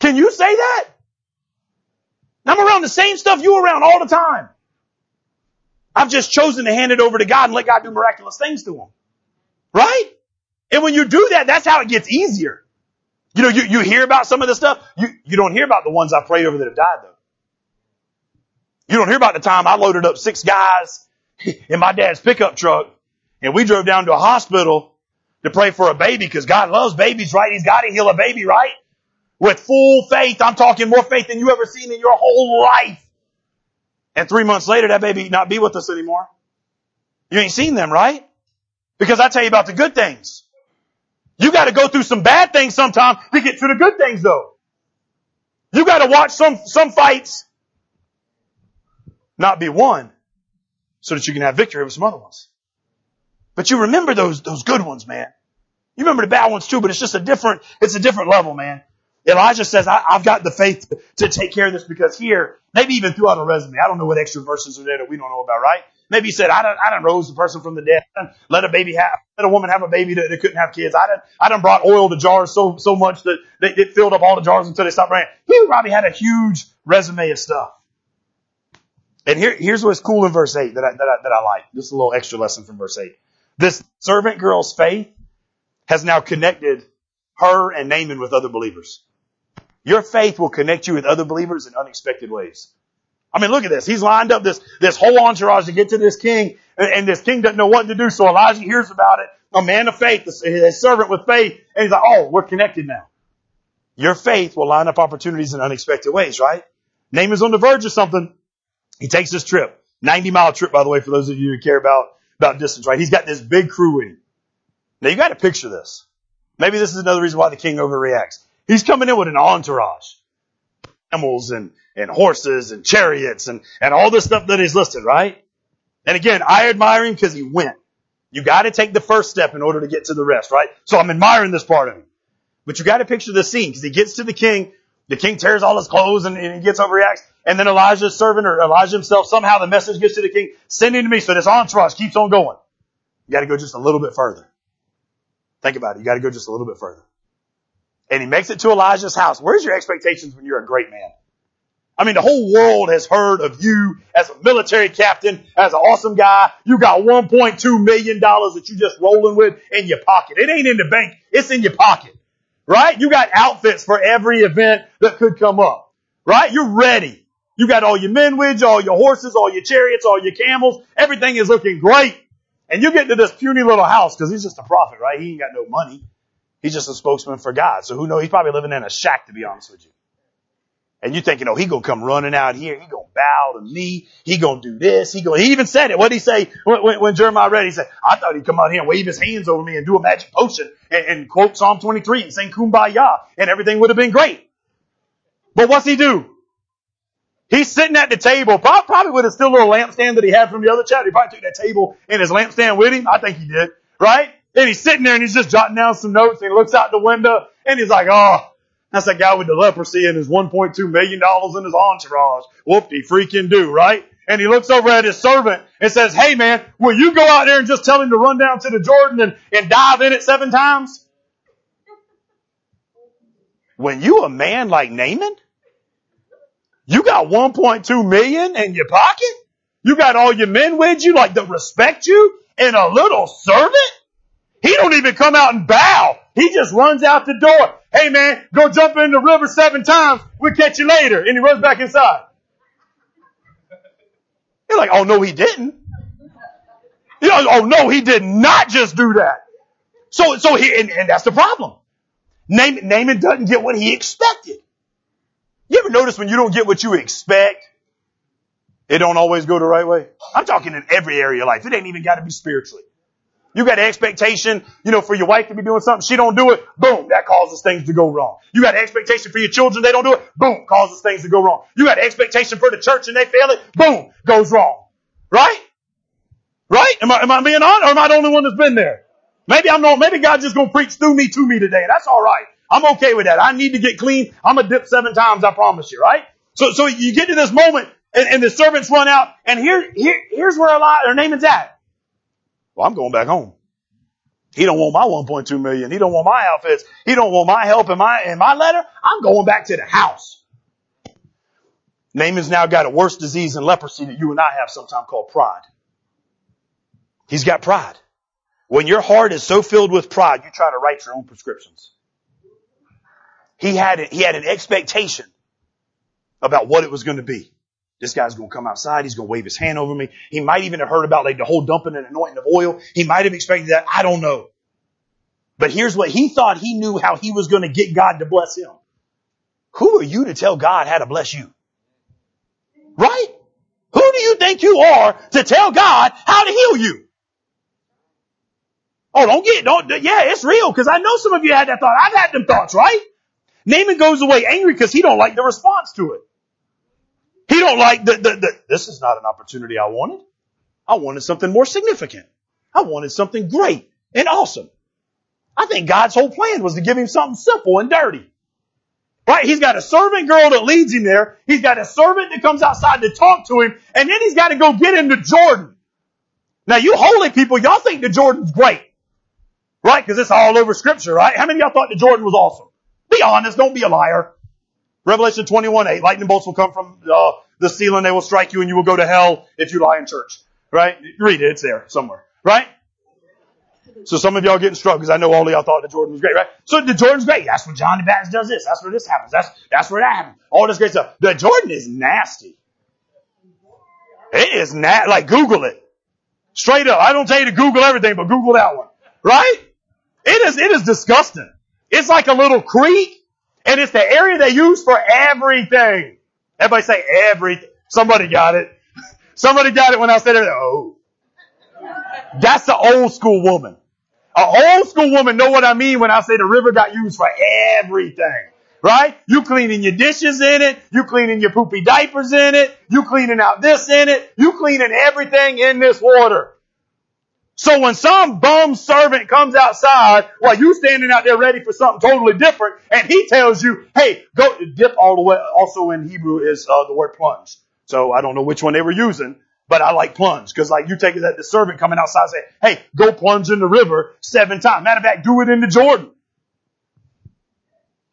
can you say that? I'm around the same stuff you around all the time. I've just chosen to hand it over to God and let God do miraculous things to him. Right? And when you do that, that's how it gets easier. You know, you, you hear about some of the stuff. You, you don't hear about the ones I prayed over that have died though. You don't hear about the time I loaded up six guys in my dad's pickup truck and we drove down to a hospital to pray for a baby because God loves babies, right? He's got to heal a baby, right? With full faith. I'm talking more faith than you ever seen in your whole life. And three months later, that baby not be with us anymore. You ain't seen them, right? Because I tell you about the good things. You gotta go through some bad things sometime to get to the good things though. You gotta watch some, some fights not be won so that you can have victory over some other ones. But you remember those, those good ones, man. You remember the bad ones too, but it's just a different, it's a different level, man. Elijah says, I, have got the faith to, to take care of this because here, maybe even throughout a resume, I don't know what extra verses are there that we don't know about, right? Maybe he said, I done, I done rose the person from the dead. Let a baby have, let a woman have a baby that, that couldn't have kids. I done, I done brought oil to jars so, so much that they, it filled up all the jars until they stopped running. He probably had a huge resume of stuff. And here, here's what's cool in verse 8 that I, that I, that I like. Just a little extra lesson from verse 8. This servant girl's faith has now connected her and Naaman with other believers. Your faith will connect you with other believers in unexpected ways. I mean, look at this. He's lined up this, this whole entourage to get to this king, and, and this king doesn't know what to do, so Elijah hears about it. A man of faith, a servant with faith, and he's like, oh, we're connected now. Your faith will line up opportunities in unexpected ways, right? Naaman's on the verge of something. He takes this trip. 90 mile trip, by the way, for those of you who care about, about distance, right? He's got this big crew with him. Now you gotta picture this. Maybe this is another reason why the king overreacts. He's coming in with an entourage. Animals and, and horses and chariots and, and all this stuff that is listed, right? And again, I admire him because he went. You gotta take the first step in order to get to the rest, right? So I'm admiring this part of him. But you gotta picture the scene because he gets to the king, the king tears all his clothes and, and he gets overreacts. And then Elijah's servant or Elijah himself, somehow the message gets to the king, send him to me. So this entourage keeps on going. You gotta go just a little bit further. Think about it. You gotta go just a little bit further and he makes it to Elijah's house. Where's your expectations when you're a great man? I mean, the whole world has heard of you as a military captain, as an awesome guy. You got $1.2 million that you're just rolling with in your pocket. It ain't in the bank. It's in your pocket. Right? You got outfits for every event that could come up. Right? You're ready. You got all your men you, all your horses, all your chariots, all your camels. Everything is looking great. And you get to this puny little house because he's just a prophet, right? He ain't got no money. He's just a spokesman for God. So who knows? He's probably living in a shack, to be honest with you. And you thinking, oh, he gonna come running out here. He gonna bow to me. He gonna do this. He gonna, he even said it. What did he say when, when, when, Jeremiah read? It, He said, I thought he'd come out here and wave his hands over me and do a magic potion and, and quote Psalm 23 and sing kumbaya and everything would have been great. But what's he do? He's sitting at the table, probably with a still little lampstand that he had from the other chat. He probably took that table and his lampstand with him. I think he did, right? And he's sitting there and he's just jotting down some notes and he looks out the window and he's like, oh, that's that guy with the leprosy and his $1.2 million in his entourage. Whoop-de freaking do, right? And he looks over at his servant and says, hey man, will you go out there and just tell him to run down to the Jordan and, and dive in it seven times? When you a man like Naaman, you got 1.2 million in your pocket? You got all your men with you, like to respect you, and a little servant? He don't even come out and bow. He just runs out the door. Hey man, go jump in the river seven times. We'll catch you later. And he runs back inside. You're like, oh no, he didn't. You know, oh no, he did not just do that. So, so he, and, and that's the problem. Naaman, Naaman doesn't get what he expected. You ever notice when you don't get what you expect, it don't always go the right way? I'm talking in every area of life. It ain't even got to be spiritually. You got an expectation, you know, for your wife to be doing something. She don't do it. Boom. That causes things to go wrong. You got an expectation for your children. They don't do it. Boom. Causes things to go wrong. You got an expectation for the church and they fail it. Boom. Goes wrong. Right? Right? Am I, am I being on or am I the only one that's been there? Maybe I'm not, maybe God's just going to preach through me to me today. That's all right. I'm okay with that. I need to get clean. I'm gonna dip seven times, I promise you, right? So, so you get to this moment and, and the servants run out and here, here, here's where a lot, their name is at. Well, I'm going back home. He don't want my 1.2 million. He don't want my outfits. He don't want my help in my, in my letter. I'm going back to the house. Naaman's now got a worse disease than leprosy that you and I have sometimes called pride. He's got pride. When your heart is so filled with pride, you try to write your own prescriptions. He had, he had an expectation about what it was going to be. This guy's going to come outside. He's going to wave his hand over me. He might even have heard about like the whole dumping and anointing of oil. He might have expected that. I don't know. But here's what he thought he knew how he was going to get God to bless him. Who are you to tell God how to bless you? Right? Who do you think you are to tell God how to heal you? Oh, don't get, don't, yeah, it's real because I know some of you had that thought. I've had them thoughts, right? Naaman goes away angry because he don't like the response to it. He don't like the, the, the, this is not an opportunity I wanted. I wanted something more significant. I wanted something great and awesome. I think God's whole plan was to give him something simple and dirty. Right? He's got a servant girl that leads him there. He's got a servant that comes outside to talk to him. And then he's got to go get him to Jordan. Now you holy people, y'all think the Jordan's great. Right? Cause it's all over scripture, right? How many of y'all thought the Jordan was awesome? Be honest. Don't be a liar. Revelation 21, 8. Lightning bolts will come from uh, the ceiling. They will strike you and you will go to hell if you lie in church. Right? Read it. It's there somewhere. Right? So some of y'all getting struck because I know all of y'all thought the Jordan was great, right? So the Jordan's great. That's when Johnny Baptist does this. That's where this happens. That's, that's where that happens. All this great stuff. The Jordan is nasty. It is nat, like Google it. Straight up. I don't tell you to Google everything, but Google that one. Right? It is, it is disgusting. It's like a little creek and it's the area they use for everything. Everybody say everything. Somebody got it. Somebody got it when I said it. Oh. That's the old school woman. An old school woman know what I mean when I say the river got used for everything. Right? You cleaning your dishes in it. You cleaning your poopy diapers in it. You cleaning out this in it. You cleaning everything in this water. So when some bum servant comes outside while you standing out there ready for something totally different, and he tells you, "Hey, go dip all the way." Also in Hebrew is uh, the word plunge. So I don't know which one they were using, but I like plunge because like you take it that the servant coming outside say, "Hey, go plunge in the river seven times." Matter of fact, do it in the Jordan.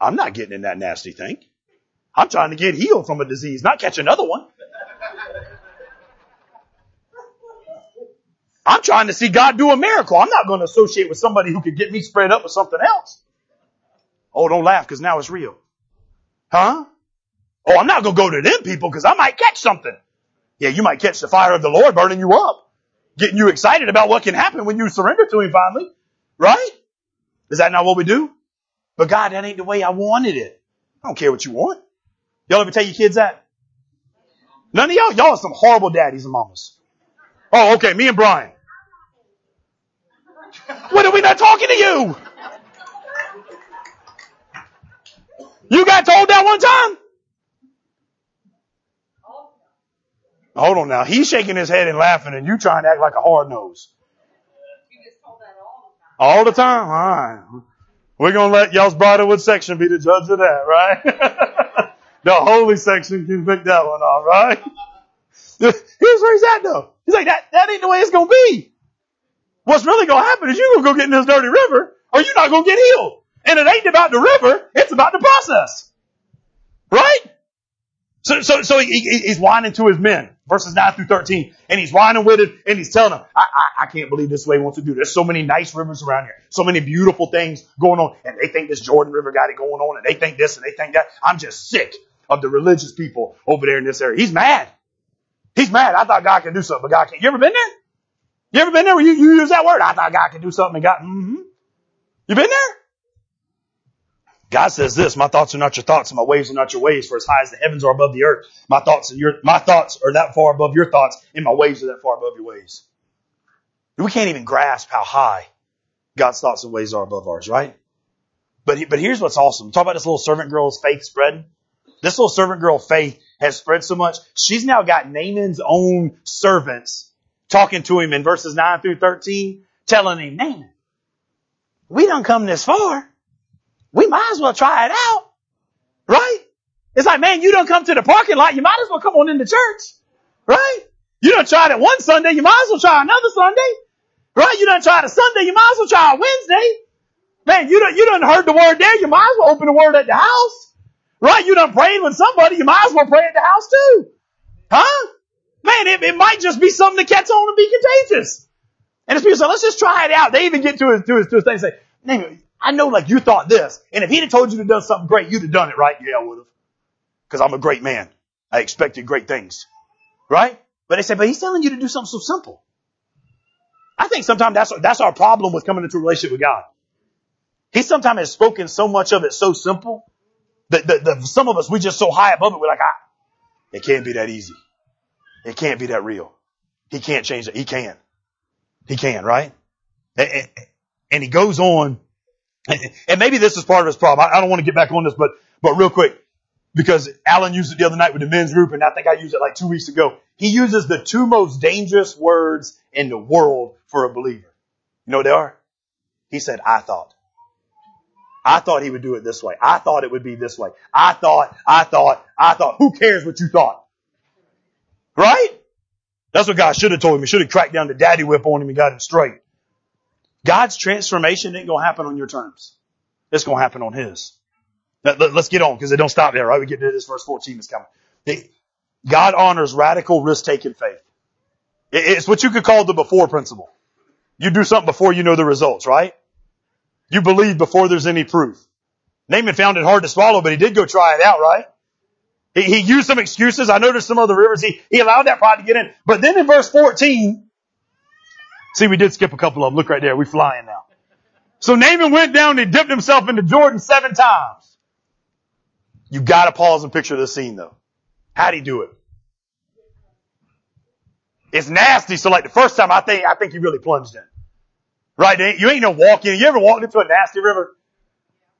I'm not getting in that nasty thing. I'm trying to get healed from a disease, not catch another one. I'm trying to see God do a miracle. I'm not going to associate with somebody who could get me spread up with something else. Oh, don't laugh because now it's real. Huh? Oh, I'm not going to go to them people because I might catch something. Yeah, you might catch the fire of the Lord burning you up, getting you excited about what can happen when you surrender to Him finally. Right? Is that not what we do? But God, that ain't the way I wanted it. I don't care what you want. Y'all ever tell your kids that? None of y'all, y'all are some horrible daddies and mamas. Oh, okay, me and Brian. When are we not talking to you? You got told that one time? Hold on now. He's shaking his head and laughing and you trying to act like a hard nose. All the time? All right. We're going to let y'all's Bridalwood section be the judge of that, right? the holy section can pick that one off, right? Here's where he's at though. He's like, that, that ain't the way it's going to be. What's really going to happen is you're going to go get in this dirty river or you're not going to get healed. And it ain't about the river. It's about the process. Right? So, so, so he, he's whining to his men, verses 9 through 13, and he's whining with it, and he's telling them, I, I, I can't believe this way wants to do. There's so many nice rivers around here, so many beautiful things going on, and they think this Jordan River got it going on, and they think this, and they think that. I'm just sick of the religious people over there in this area. He's mad. He's mad. I thought God could do something, but God can't. You ever been there? You ever been there where you, you use that word? I thought God could do something, and God, mm-hmm. You been there? God says this, my thoughts are not your thoughts and my ways are not your ways, for as high as the heavens are above the earth, my thoughts are your, my thoughts are that far above your thoughts and my ways are that far above your ways. We can't even grasp how high God's thoughts and ways are above ours, right? But, but here's what's awesome. Talk about this little servant girl's faith spreading. This little servant girl faith has spread so much. She's now got Naaman's own servants talking to him in verses 9 through 13, telling him, man, we don't come this far we might as well try it out. Right? It's like, man, you don't come to the parking lot, you might as well come on into church. Right? You don't try it one Sunday, you might as well try another Sunday. Right? You don't try it a Sunday, you might as well try a Wednesday. Man, you don't, you don't heard the word there, you might as well open the word at the house. Right? You done prayed with somebody, you might as well pray at the house too. Huh? Man, it, it might just be something to catch on and be contagious. And it's people say, let's just try it out. They even get to his, to his, to his thing and say, I know like you thought this. And if he'd have told you to do something great, you'd have done it, right? Yeah, I would have. Cause I'm a great man. I expected great things. Right? But they say, but he's telling you to do something so simple. I think sometimes that's, that's our problem with coming into a relationship with God. He sometimes has spoken so much of it so simple that, that, that some of us, we just so high above it, we're like, ah, it can't be that easy. It can't be that real. He can't change it. He can. He can, right? And, he goes on and maybe this is part of his problem. I, don't want to get back on this, but, but real quick, because Alan used it the other night with the men's group, and I think I used it like two weeks ago. He uses the two most dangerous words in the world for a believer. You know what they are? He said, I thought. I thought he would do it this way. I thought it would be this way. I thought, I thought, I thought. Who cares what you thought? Right? That's what God should have told him. He should have cracked down the daddy whip on him and got him straight. God's transformation ain't going to happen on your terms. It's going to happen on His. Let's get on because it don't stop there, right? We get to this verse 14 is coming. God honors radical risk-taking faith. It's what you could call the before principle. You do something before you know the results, right? You believe before there's any proof. Naaman found it hard to swallow, but he did go try it out, right? He, he used some excuses. I noticed some other rivers. He, he allowed that pride to get in. But then in verse 14, See, we did skip a couple of them. Look right there. We're flying now. So Naaman went down and dipped himself into Jordan seven times. You gotta pause and picture this scene though. How'd he do it? It's nasty. So like the first time I think, I think he really plunged in. Right? You ain't no walking. You ever walked into a nasty river?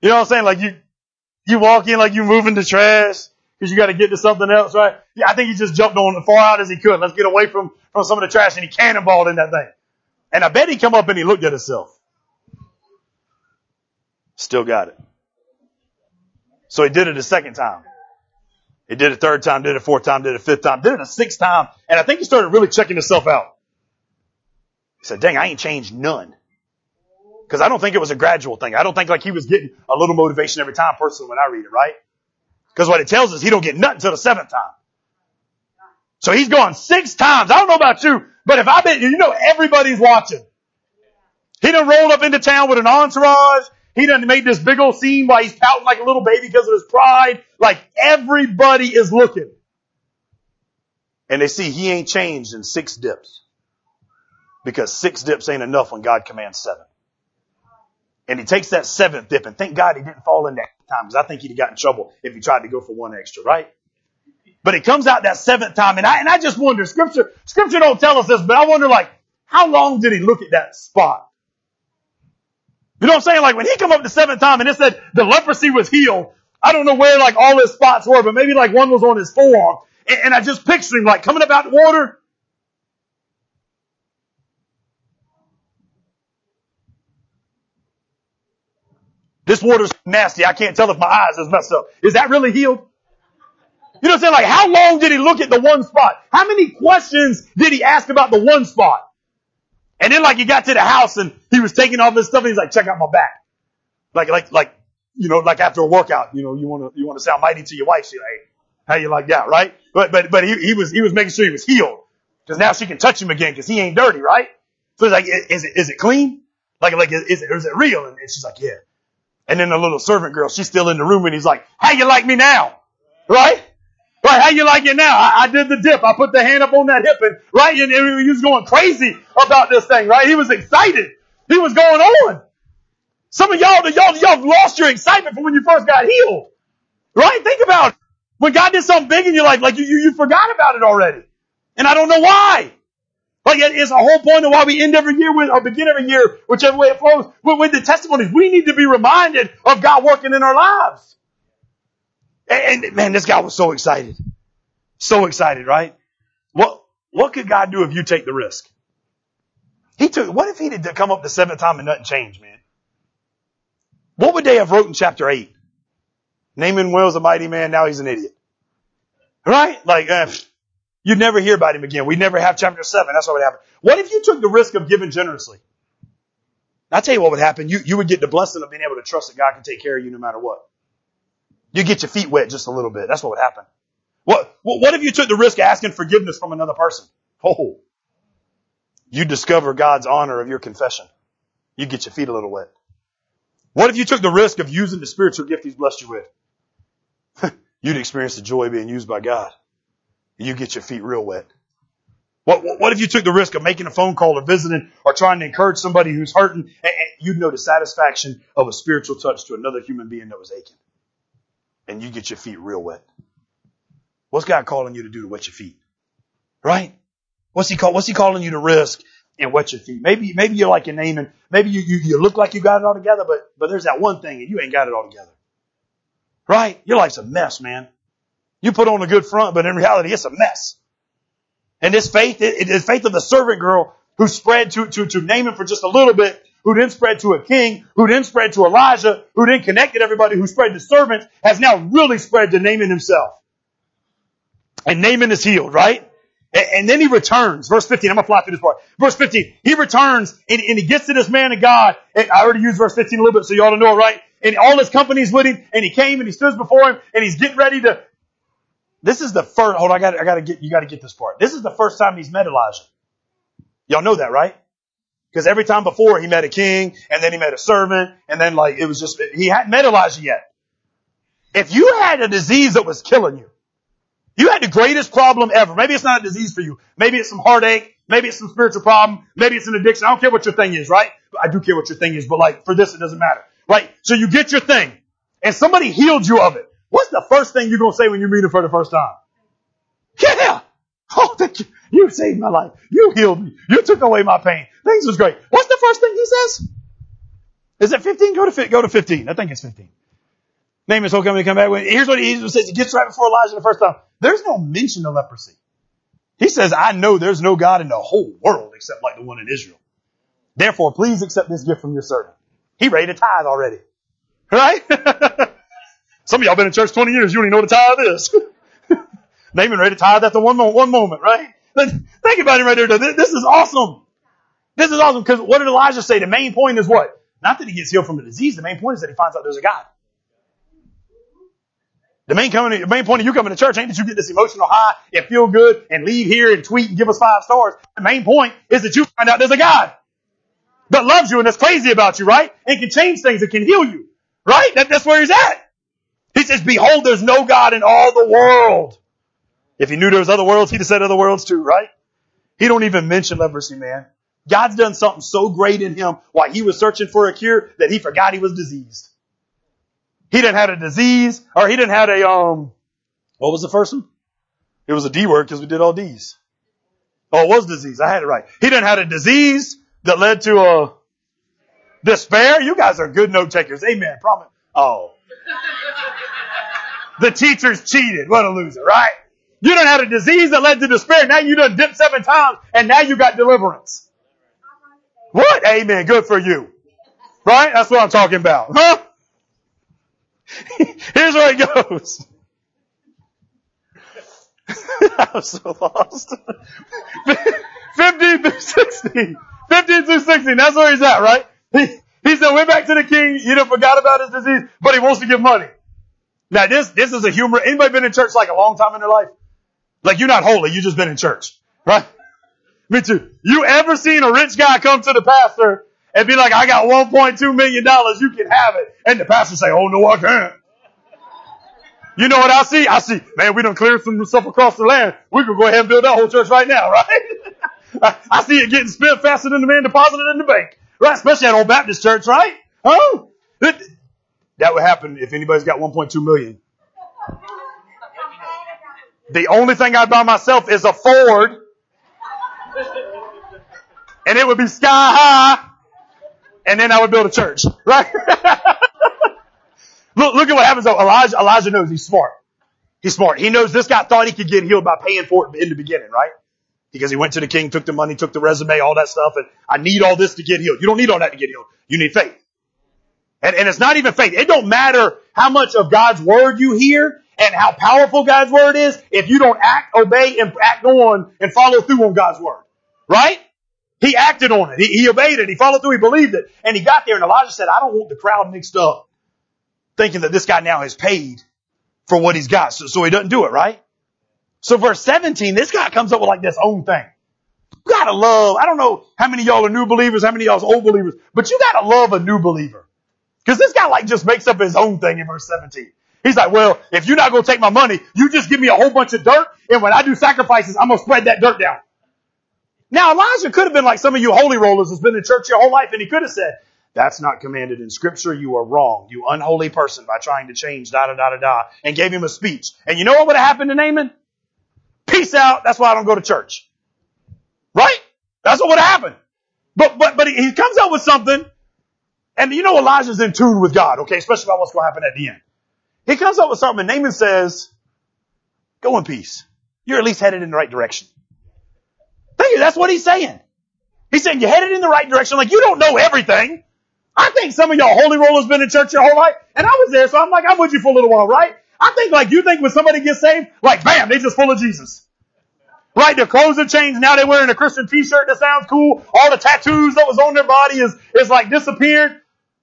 You know what I'm saying? Like you, you walk in like you're moving the trash because you got to get to something else, right? Yeah, I think he just jumped on as far out as he could. Let's get away from, from some of the trash and he cannonballed in that thing. And I bet he come up and he looked at himself. Still got it. So he did it a second time. He did it a third time, did it a fourth time, did it a fifth time, did it a sixth time. And I think he started really checking himself out. He said, dang, I ain't changed none. Cause I don't think it was a gradual thing. I don't think like he was getting a little motivation every time personally when I read it, right? Cause what it tells us, he don't get nothing until the seventh time. So he's gone six times. I don't know about you, but if I bet you, you know everybody's watching. He done rolled up into town with an entourage. He done made this big old scene while he's pouting like a little baby because of his pride. Like everybody is looking. And they see he ain't changed in six dips. Because six dips ain't enough when God commands seven. And he takes that seventh dip and thank God he didn't fall in that time because I think he'd have got in trouble if he tried to go for one extra, right? But it comes out that seventh time. And I, and I just wonder, scripture, scripture don't tell us this, but I wonder like, how long did he look at that spot? You know what I'm saying? Like when he come up the seventh time and it said the leprosy was healed, I don't know where like all his spots were, but maybe like one was on his forearm. And, and I just picture him like coming up out the water. This water's nasty. I can't tell if my eyes is messed up. Is that really healed? You know what I'm saying? Like, how long did he look at the one spot? How many questions did he ask about the one spot? And then like he got to the house and he was taking off his stuff and he's like, check out my back. Like, like, like, you know, like after a workout, you know, you want to, you want to sound mighty to your wife. She's like, how you like that, right? But, but, but he, he was, he was making sure he was healed. Cause now she can touch him again cause he ain't dirty, right? So he's like, is it, is it clean? Like, like, is it, is it real? And she's like, yeah. And then the little servant girl, she's still in the room and he's like, how you like me now? Right? Right, how you like it now? I, I, did the dip. I put the hand up on that hip and, right, and, and he was going crazy about this thing, right? He was excited. He was going on. Some of y'all, y'all, y'all lost your excitement from when you first got healed. Right? Think about it. When God did something big in your life, like you, you, you forgot about it already. And I don't know why. Like it's a whole point of why we end every year with, or begin every year, whichever way it flows, with, with the testimonies. We need to be reminded of God working in our lives. And, and man, this guy was so excited. So excited, right? What, what could God do if you take the risk? He took, what if he did come up the seventh time and nothing changed, man? What would they have wrote in chapter 8? Naaman was a mighty man, now he's an idiot. Right? Like, uh, you'd never hear about him again. We'd never have chapter 7. That's what would happen. What if you took the risk of giving generously? I'll tell you what would happen. You, you would get the blessing of being able to trust that God can take care of you no matter what. You get your feet wet just a little bit. That's what would happen. What, what if you took the risk of asking forgiveness from another person? Oh, you discover God's honor of your confession. You get your feet a little wet. What if you took the risk of using the spiritual gift He's blessed you with? You'd experience the joy being used by God. You get your feet real wet. What, what if you took the risk of making a phone call or visiting or trying to encourage somebody who's hurting and you'd know the satisfaction of a spiritual touch to another human being that was aching? and you get your feet real wet. What's God calling you to do to wet your feet? Right? What's he call, what's he calling you to risk and wet your feet? Maybe, maybe you're like a Naaman. Maybe you, you, you look like you got it all together, but, but there's that one thing and you ain't got it all together. Right? Your life's a mess, man. You put on a good front, but in reality, it's a mess. And this faith, it, it is faith of the servant girl who spread to, to, to Naaman for just a little bit who then spread to a king, who then spread to Elijah, who then connected everybody, who spread to servants, has now really spread to Naaman himself. And Naaman is healed, right? And then he returns. Verse 15. I'm going to fly through this part. Verse 15. He returns and, and, he gets to this man of God. And I already used verse 15 a little bit so you ought to know it, right? And all his company's with him and he came and he stood before him and he's getting ready to. This is the first, hold on, I got I got to get, you got to get this part. This is the first time he's met Elijah. Y'all know that, right? Because every time before he met a king and then he met a servant and then like it was just, he hadn't met Elijah yet. If you had a disease that was killing you, you had the greatest problem ever. Maybe it's not a disease for you. Maybe it's some heartache. Maybe it's some spiritual problem. Maybe it's an addiction. I don't care what your thing is, right? I do care what your thing is, but like for this, it doesn't matter. Right? So you get your thing and somebody healed you of it. What's the first thing you're going to say when you meet him for the first time? Yeah! Oh, thank you. You saved my life. You healed me. You took away my pain. Things was great. What's the first thing he says? Is it 15? Go to, go to 15. I think it's 15. Name is coming to come back. Here's what he says. He gets right before Elijah the first time. There's no mention of leprosy. He says, I know there's no God in the whole world except like the one in Israel. Therefore, please accept this gift from your servant. He ready to tithe already. Right? Some of y'all been in church 20 years. You don't even know what a tithe is. Naaman ready to tithe at the one, one moment, right? Think about it right there. This is awesome. This is awesome because what did Elijah say? The main point is what? Not that he gets healed from a disease. The main point is that he finds out there's a God. The main, coming, the main point of you coming to church ain't that you get this emotional high and feel good and leave here and tweet and give us five stars. The main point is that you find out there's a God that loves you and that's crazy about you, right? And can change things and can heal you, right? That, that's where he's at. He says, behold, there's no God in all the world. If he knew there was other worlds, he'd have said other worlds too, right? He don't even mention leprosy, man. God's done something so great in him while he was searching for a cure that he forgot he was diseased. He didn't have a disease, or he didn't have a, um, what was the first one? It was a D word because we did all D's. Oh, it was disease. I had it right. He didn't have a disease that led to a despair. You guys are good note takers. Amen. Promise. Oh. The teachers cheated. What a loser, right? You done had a disease that led to despair. Now you done dipped seven times and now you got deliverance. What? Amen. Good for you. Right? That's what I'm talking about. Huh? Here's where it goes. I'm so lost. 15 through 16. 15 through 16. That's where he's at, right? He, he said, went back to the king. You know, forgot about his disease, but he wants to give money. Now this, this is a humor. Anybody been in church like a long time in their life? Like you're not holy. You just been in church, right? Me too. You ever seen a rich guy come to the pastor and be like, I got $1.2 million. You can have it. And the pastor say, Oh no, I can't. You know what I see? I see, man, we done cleared some stuff across the land. We could go ahead and build that whole church right now, right? I see it getting spent faster than the man deposited in the bank. Right? Especially at Old Baptist Church, right? Oh, that would happen if anybody's got 1.2 million. The only thing I'd buy myself is a Ford. And it would be sky high. And then I would build a church. Right? look, look at what happens though. Elijah, Elijah knows he's smart. He's smart. He knows this guy thought he could get healed by paying for it in the beginning, right? Because he went to the king, took the money, took the resume, all that stuff, and I need all this to get healed. You don't need all that to get healed. You need faith. And, and it's not even faith. It don't matter how much of God's word you hear and how powerful God's word is if you don't act, obey, and act on and follow through on God's word. Right? He acted on it. He, he obeyed it. He followed through. He believed it. And he got there and Elijah said, I don't want the crowd mixed up thinking that this guy now has paid for what he's got. So, so he doesn't do it, right? So verse 17, this guy comes up with like this own thing. You gotta love, I don't know how many y'all are new believers, how many y'all's old believers, but you gotta love a new believer. Cause this guy like just makes up his own thing in verse 17. He's like, well, if you're not going to take my money, you just give me a whole bunch of dirt. And when I do sacrifices, I'm going to spread that dirt down. Now Elijah could have been like some of you holy rollers who's been in church your whole life. And he could have said, that's not commanded in scripture. You are wrong. You unholy person by trying to change da da da da da and gave him a speech. And you know what would have happened to Naaman? Peace out. That's why I don't go to church. Right? That's what would have happened. But, but, but he comes up with something and you know Elijah's in tune with God, okay? Especially about what's going to happen at the end. He comes up with something and Naaman says, go in peace. You're at least headed in the right direction. Thank you. That's what he's saying. He's saying you're headed in the right direction. Like you don't know everything. I think some of y'all holy rollers been in church your whole life. And I was there, so I'm like, I'm with you for a little while, right? I think like you think when somebody gets saved, like bam, they just full of Jesus. Right? Their clothes have changed. Now they're wearing a Christian t-shirt that sounds cool. All the tattoos that was on their body is, is like disappeared.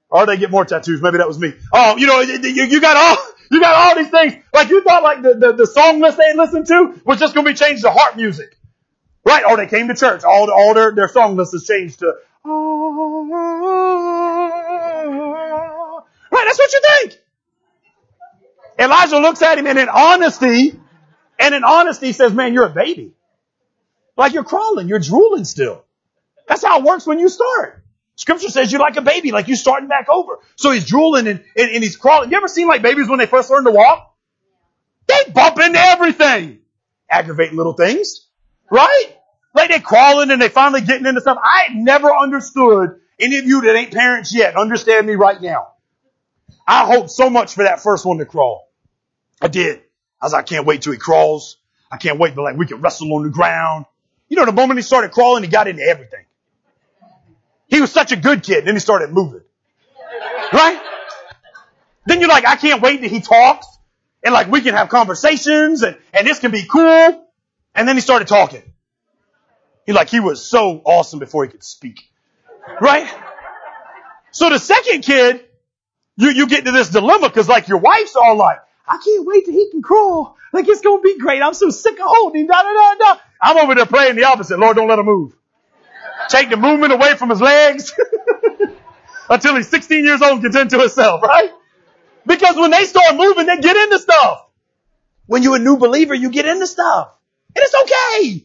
Or they get more tattoos. Maybe that was me. Oh, you know, you, got all, you got all these things. Like you thought like the, the, the song list they listened to was just going to be changed to harp music. Right? Or they came to church. All, the all their, their song list is changed to, right? That's what you think. Elijah looks at him and in honesty, and in honesty says, man, you're a baby. Like you're crawling, you're drooling still. That's how it works when you start. Scripture says you're like a baby, like you're starting back over. So he's drooling and, and, and he's crawling. You ever seen like babies when they first learn to walk? They bump into everything. Aggravating little things. Right? Like they're crawling and they finally getting into stuff. I never understood any of you that ain't parents yet understand me right now. I hope so much for that first one to crawl. I did. I was like, I can't wait till he crawls. I can't wait till like we can wrestle on the ground. You know, the moment he started crawling, he got into everything. He was such a good kid. Then he started moving. Right? Then you're like, I can't wait till he talks and like we can have conversations and, and this can be cool. And then he started talking. He like, he was so awesome before he could speak. Right? So the second kid, you, you get to this dilemma because like your wife's all like, I can't wait till he can crawl. Like it's going to be great. I'm so sick of holding. Da, da, da, da. I'm over there praying the opposite. Lord, don't let him move. Take the movement away from his legs until he's 16 years old and gets into himself, right? Because when they start moving, they get into stuff. When you're a new believer, you get into stuff. And it's okay.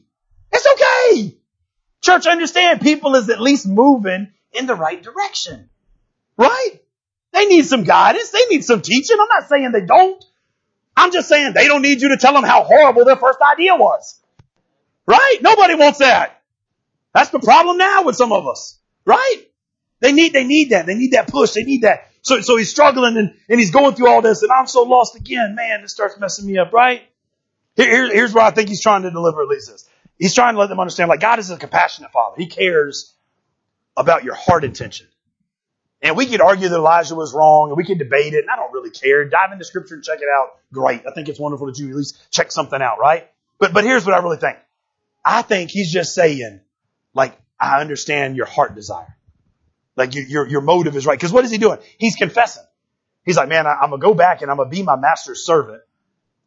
It's okay. Church, understand people is at least moving in the right direction. Right? They need some guidance. They need some teaching. I'm not saying they don't. I'm just saying they don't need you to tell them how horrible their first idea was. Right? Nobody wants that. That's the problem now with some of us. Right? They need, they need that. They need that push. They need that. So, so he's struggling and, and he's going through all this and I'm so lost again. Man, this starts messing me up, right? Here, here's what I think he's trying to deliver at least this. He's trying to let them understand like God is a compassionate father. He cares about your heart intention. And we could argue that Elijah was wrong and we could debate it and I don't really care. Dive into scripture and check it out. Great. I think it's wonderful that you at least check something out, right? But, but here's what I really think. I think he's just saying, like, I understand your heart desire. Like your, your, your motive is right. Cause what is he doing? He's confessing. He's like, man, I, I'm gonna go back and I'm gonna be my master's servant.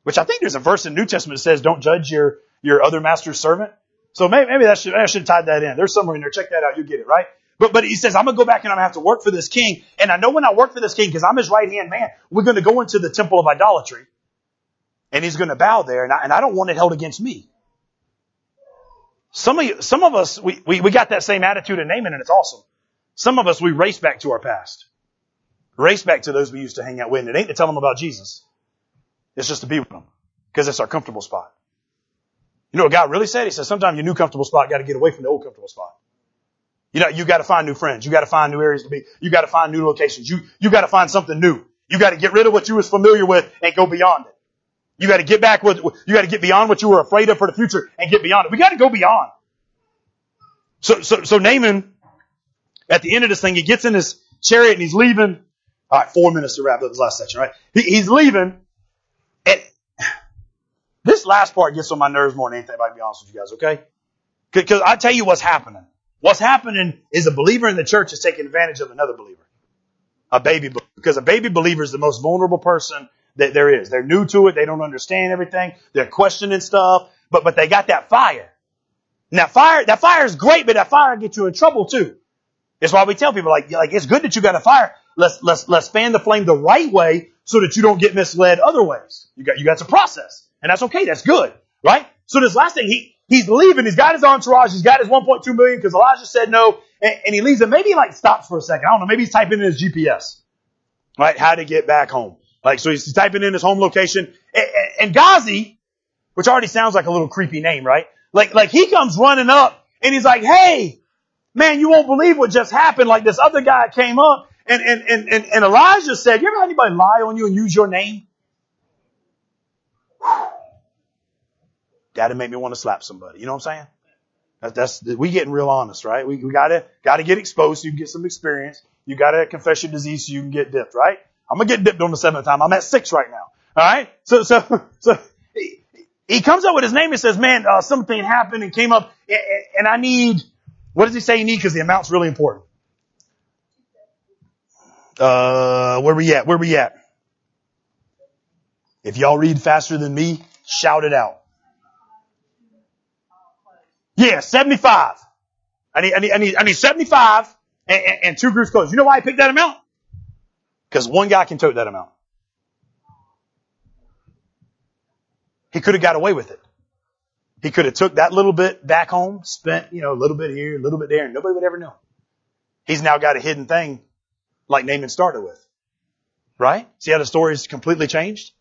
Which I think there's a verse in New Testament that says, don't judge your, your other master's servant. So maybe, maybe that should, I should tied that in. There's somewhere in there. Check that out. You get it, right? But, but he says, I'm going to go back and I'm going to have to work for this king. And I know when I work for this king, because I'm his right hand man, we're going to go into the temple of idolatry. And he's going to bow there. And I, and I don't want it held against me. Some of you, some of us, we, we, we got that same attitude in Naaman and it's awesome. Some of us, we race back to our past. Race back to those we used to hang out with. And it ain't to tell them about Jesus. It's just to be with them. Because it's our comfortable spot. You know what God really said? He said, sometimes your new comfortable spot got to get away from the old comfortable spot. You know, you got to find new friends. You got to find new areas to be. You got to find new locations. You you got to find something new. You got to get rid of what you was familiar with and go beyond it. You got to get back with. You got to get beyond what you were afraid of for the future and get beyond it. We got to go beyond. So so so Naaman, at the end of this thing, he gets in his chariot and he's leaving. All right, four minutes to wrap up this last section. Right, he, he's leaving, and this last part gets on my nerves more than anything. If I can be honest with you guys, okay? Because I tell you what's happening. What's happening is a believer in the church is taking advantage of another believer. A baby, because a baby believer is the most vulnerable person that there is. They're new to it. They don't understand everything. They're questioning stuff, but, but they got that fire. And that fire, that fire is great, but that fire gets you in trouble too. That's why we tell people like, like, it's good that you got a fire. Let's, let's, let's fan the flame the right way so that you don't get misled other ways. You got, you got to process. And that's okay. That's good. Right? So this last thing, he, He's leaving. He's got his entourage. He's got his 1.2 million because Elijah said no, and, and, he leaves. And maybe he like stops for a second. I don't know. Maybe he's typing in his GPS, right? How to get back home. Like so, he's typing in his home location. And, Gehazi, which already sounds like a little creepy name, right? Like like he comes running up and he's like, "Hey, man, you won't believe what just happened. Like this other guy came up and and and and, and Elijah said, "You ever had anybody lie on you and use your name?" Whew. That'd make me want to slap somebody. You know what I'm saying? That's, that's we getting real honest, right? We, we gotta gotta get exposed so you can get some experience. You gotta confess your disease so you can get dipped, right? I'm gonna get dipped on the seventh time. I'm at six right now. All right. So so so he, he comes up with his name and says, "Man, uh, something happened and came up, and I need." What does he say he need? Because the amount's really important. Uh, where we at? Where we at? If y'all read faster than me, shout it out. Yeah, 75. I need, I need, I need, I need 75 and, and, and two groups clothes. You know why I picked that amount? Because one guy can tote that amount. He could have got away with it. He could have took that little bit back home, spent, you know, a little bit here, a little bit there, and nobody would ever know. He's now got a hidden thing like Naaman started with. Right? See how the story's completely changed?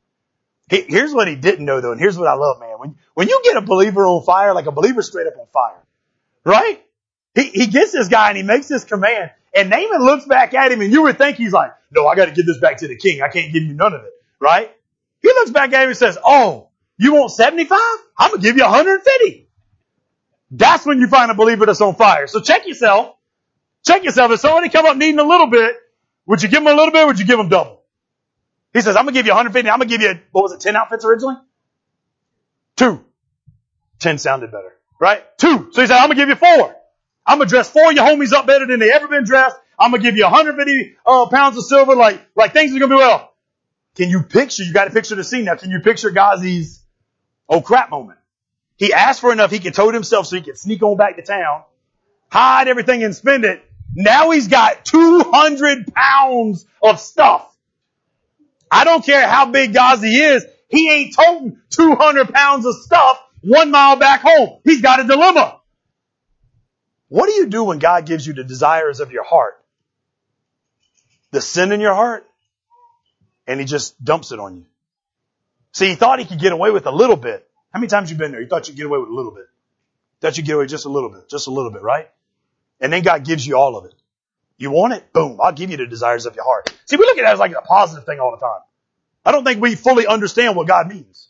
Here's what he didn't know though, and here's what I love, man. When, when you get a believer on fire, like a believer straight up on fire, right? He, he gets this guy and he makes this command, and Naaman looks back at him, and you would think he's like, no, I gotta give this back to the king. I can't give you none of it, right? He looks back at him and says, oh, you want 75? I'm gonna give you 150. That's when you find a believer that's on fire. So check yourself. Check yourself. If somebody come up needing a little bit, would you give them a little bit? Would you give them double? He says, I'm gonna give you 150. I'm gonna give you, what was it, 10 outfits originally? Two. 10 sounded better, right? Two. So he said, I'm gonna give you four. I'm gonna dress four of your homies up better than they ever been dressed. I'm gonna give you 150 uh, pounds of silver, like, like things are gonna be well. Can you picture, you gotta picture the scene now, can you picture Gehazi's oh crap moment? He asked for enough he could tote himself so he could sneak on back to town, hide everything and spend it. Now he's got 200 pounds of stuff. I don't care how big Gehazi is. He ain't toting 200 pounds of stuff one mile back home. He's got a dilemma. What do you do when God gives you the desires of your heart? The sin in your heart? And he just dumps it on you. See, he thought he could get away with a little bit. How many times you been there? You thought you'd get away with a little bit. Thought you'd get away just a little bit, just a little bit, right? And then God gives you all of it. You want it? Boom. I'll give you the desires of your heart. See, we look at that as like a positive thing all the time. I don't think we fully understand what God means.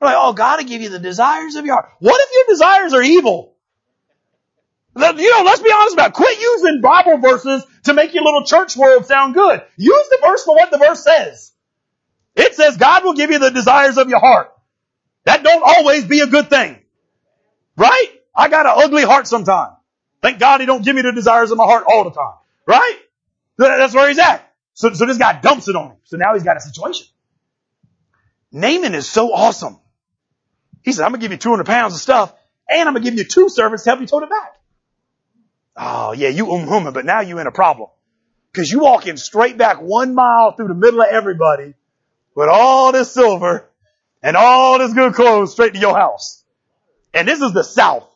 We're like, oh, God will give you the desires of your heart. What if your desires are evil? You know, let's be honest about it. Quit using Bible verses to make your little church world sound good. Use the verse for what the verse says. It says God will give you the desires of your heart. That don't always be a good thing. Right? I got an ugly heart sometimes. Thank God he don't give me the desires of my heart all the time. Right? That's where he's at. So, so this guy dumps it on him. So now he's got a situation. Naaman is so awesome. He said, I'm gonna give you 200 pounds of stuff and I'm gonna give you two servants to help you tote it back. Oh yeah, you um humming, but now you in a problem. Cause you walking straight back one mile through the middle of everybody with all this silver and all this good clothes straight to your house. And this is the South.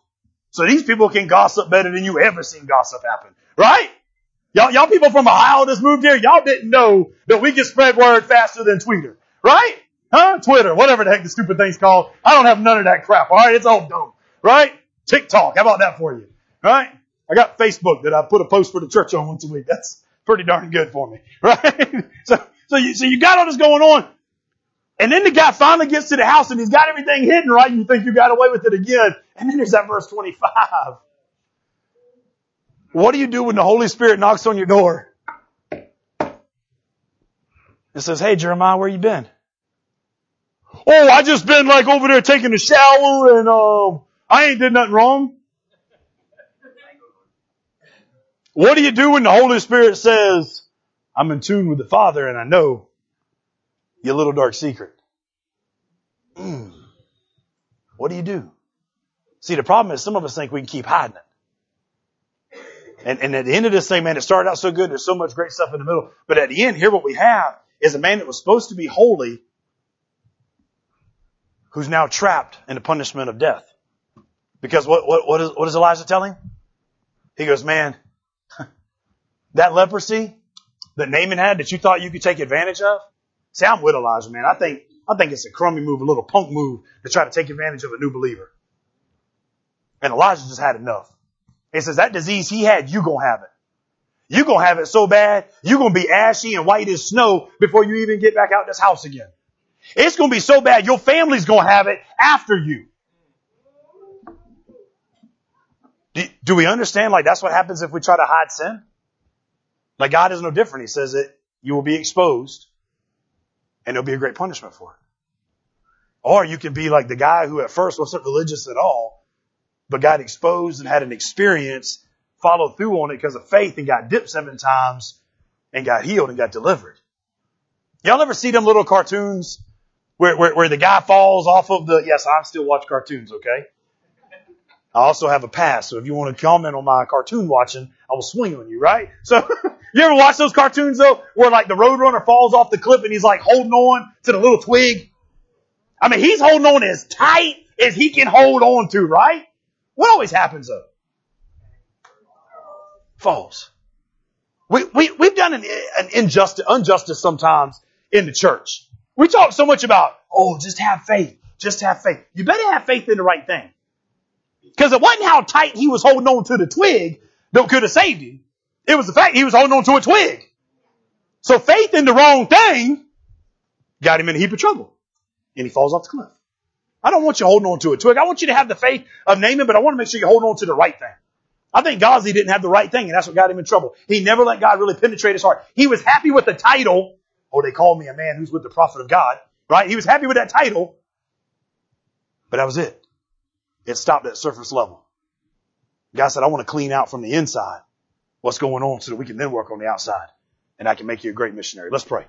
So these people can gossip better than you ever seen gossip happen. Right? Y'all, y'all people from Ohio that's moved here, y'all didn't know that we can spread word faster than Twitter. Right? Huh? Twitter, whatever the heck the stupid thing's called. I don't have none of that crap. Alright? It's all dumb. Right? TikTok. How about that for you? Right? I got Facebook that I put a post for the church on once a week. That's pretty darn good for me. Right? so, so you, so you got all this going on. And then the guy finally gets to the house and he's got everything hidden right and you think you got away with it again. And then there's that verse 25. What do you do when the Holy Spirit knocks on your door? It says, hey Jeremiah, where you been? Oh, I just been like over there taking a shower and um I ain't did nothing wrong. What do you do when the Holy Spirit says, I'm in tune with the Father and I know your little dark secret? Mm. What do you do? See, the problem is some of us think we can keep hiding it. And, and at the end of this thing, man, it started out so good. There's so much great stuff in the middle. But at the end, here what we have is a man that was supposed to be holy who's now trapped in the punishment of death. Because what, what, what, is, what does Elijah tell him? He goes, man, that leprosy that Naaman had that you thought you could take advantage of? See, I'm with Elijah, man. I think, I think it's a crummy move, a little punk move to try to take advantage of a new believer. And Elijah just had enough. He says that disease he had, you gonna have it. You gonna have it so bad, you gonna be ashy and white as snow before you even get back out this house again. It's gonna be so bad, your family's gonna have it after you. Do, do we understand like that's what happens if we try to hide sin? Like God is no different. He says that you will be exposed and there'll be a great punishment for it. Or you can be like the guy who at first wasn't religious at all, but got exposed and had an experience, followed through on it because of faith and got dipped seven times and got healed and got delivered. Y'all ever see them little cartoons where, where, where the guy falls off of the, yes, I still watch cartoons, okay? I also have a pass, so if you want to comment on my cartoon watching, I will swing on you, right? So, you ever watch those cartoons though, where like the roadrunner falls off the cliff and he's like holding on to the little twig? I mean, he's holding on as tight as he can hold on to, right? What always happens though? Falls. We, we, we've done an, an injustice, injustice sometimes in the church. We talk so much about, oh, just have faith. Just have faith. You better have faith in the right thing. Because it wasn't how tight he was holding on to the twig that could have saved him. It was the fact he was holding on to a twig. So faith in the wrong thing got him in a heap of trouble. And he falls off the cliff. I don't want you holding on to a twig. I want you to have the faith of Naaman, but I want to make sure you're holding on to the right thing. I think Gehazi didn't have the right thing, and that's what got him in trouble. He never let God really penetrate his heart. He was happy with the title. Oh, they call me a man who's with the prophet of God, right? He was happy with that title, but that was it. It stopped at surface level. God said, I want to clean out from the inside what's going on so that we can then work on the outside and I can make you a great missionary. Let's pray.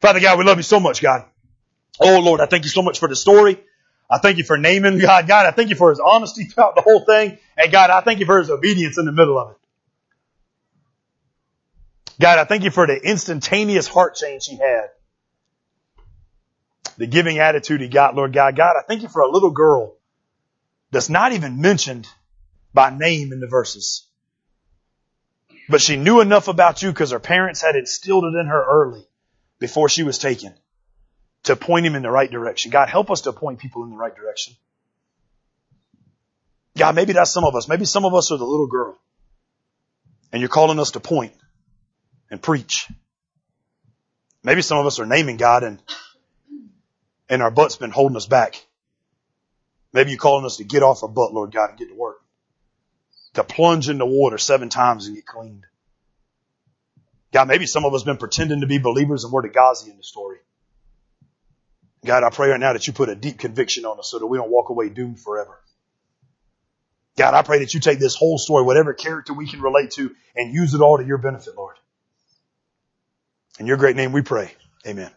Father God, we love you so much, God. Oh Lord, I thank you so much for the story. I thank you for Naaman God. God, I thank you for his honesty throughout the whole thing. And God, I thank you for his obedience in the middle of it. God, I thank you for the instantaneous heart change he had. The giving attitude he got, Lord God. God, I thank you for a little girl that's not even mentioned by name in the verses. But she knew enough about you because her parents had instilled it in her early before she was taken to point him in the right direction. God, help us to point people in the right direction. God, maybe that's some of us. Maybe some of us are the little girl and you're calling us to point and preach. Maybe some of us are Naaman God and and our butt's been holding us back. Maybe you're calling us to get off our butt, Lord God, and get to work. To plunge in the water seven times and get cleaned. God, maybe some of us have been pretending to be believers and we're the in the story. God, I pray right now that you put a deep conviction on us so that we don't walk away doomed forever. God, I pray that you take this whole story, whatever character we can relate to, and use it all to your benefit, Lord. In your great name we pray. Amen.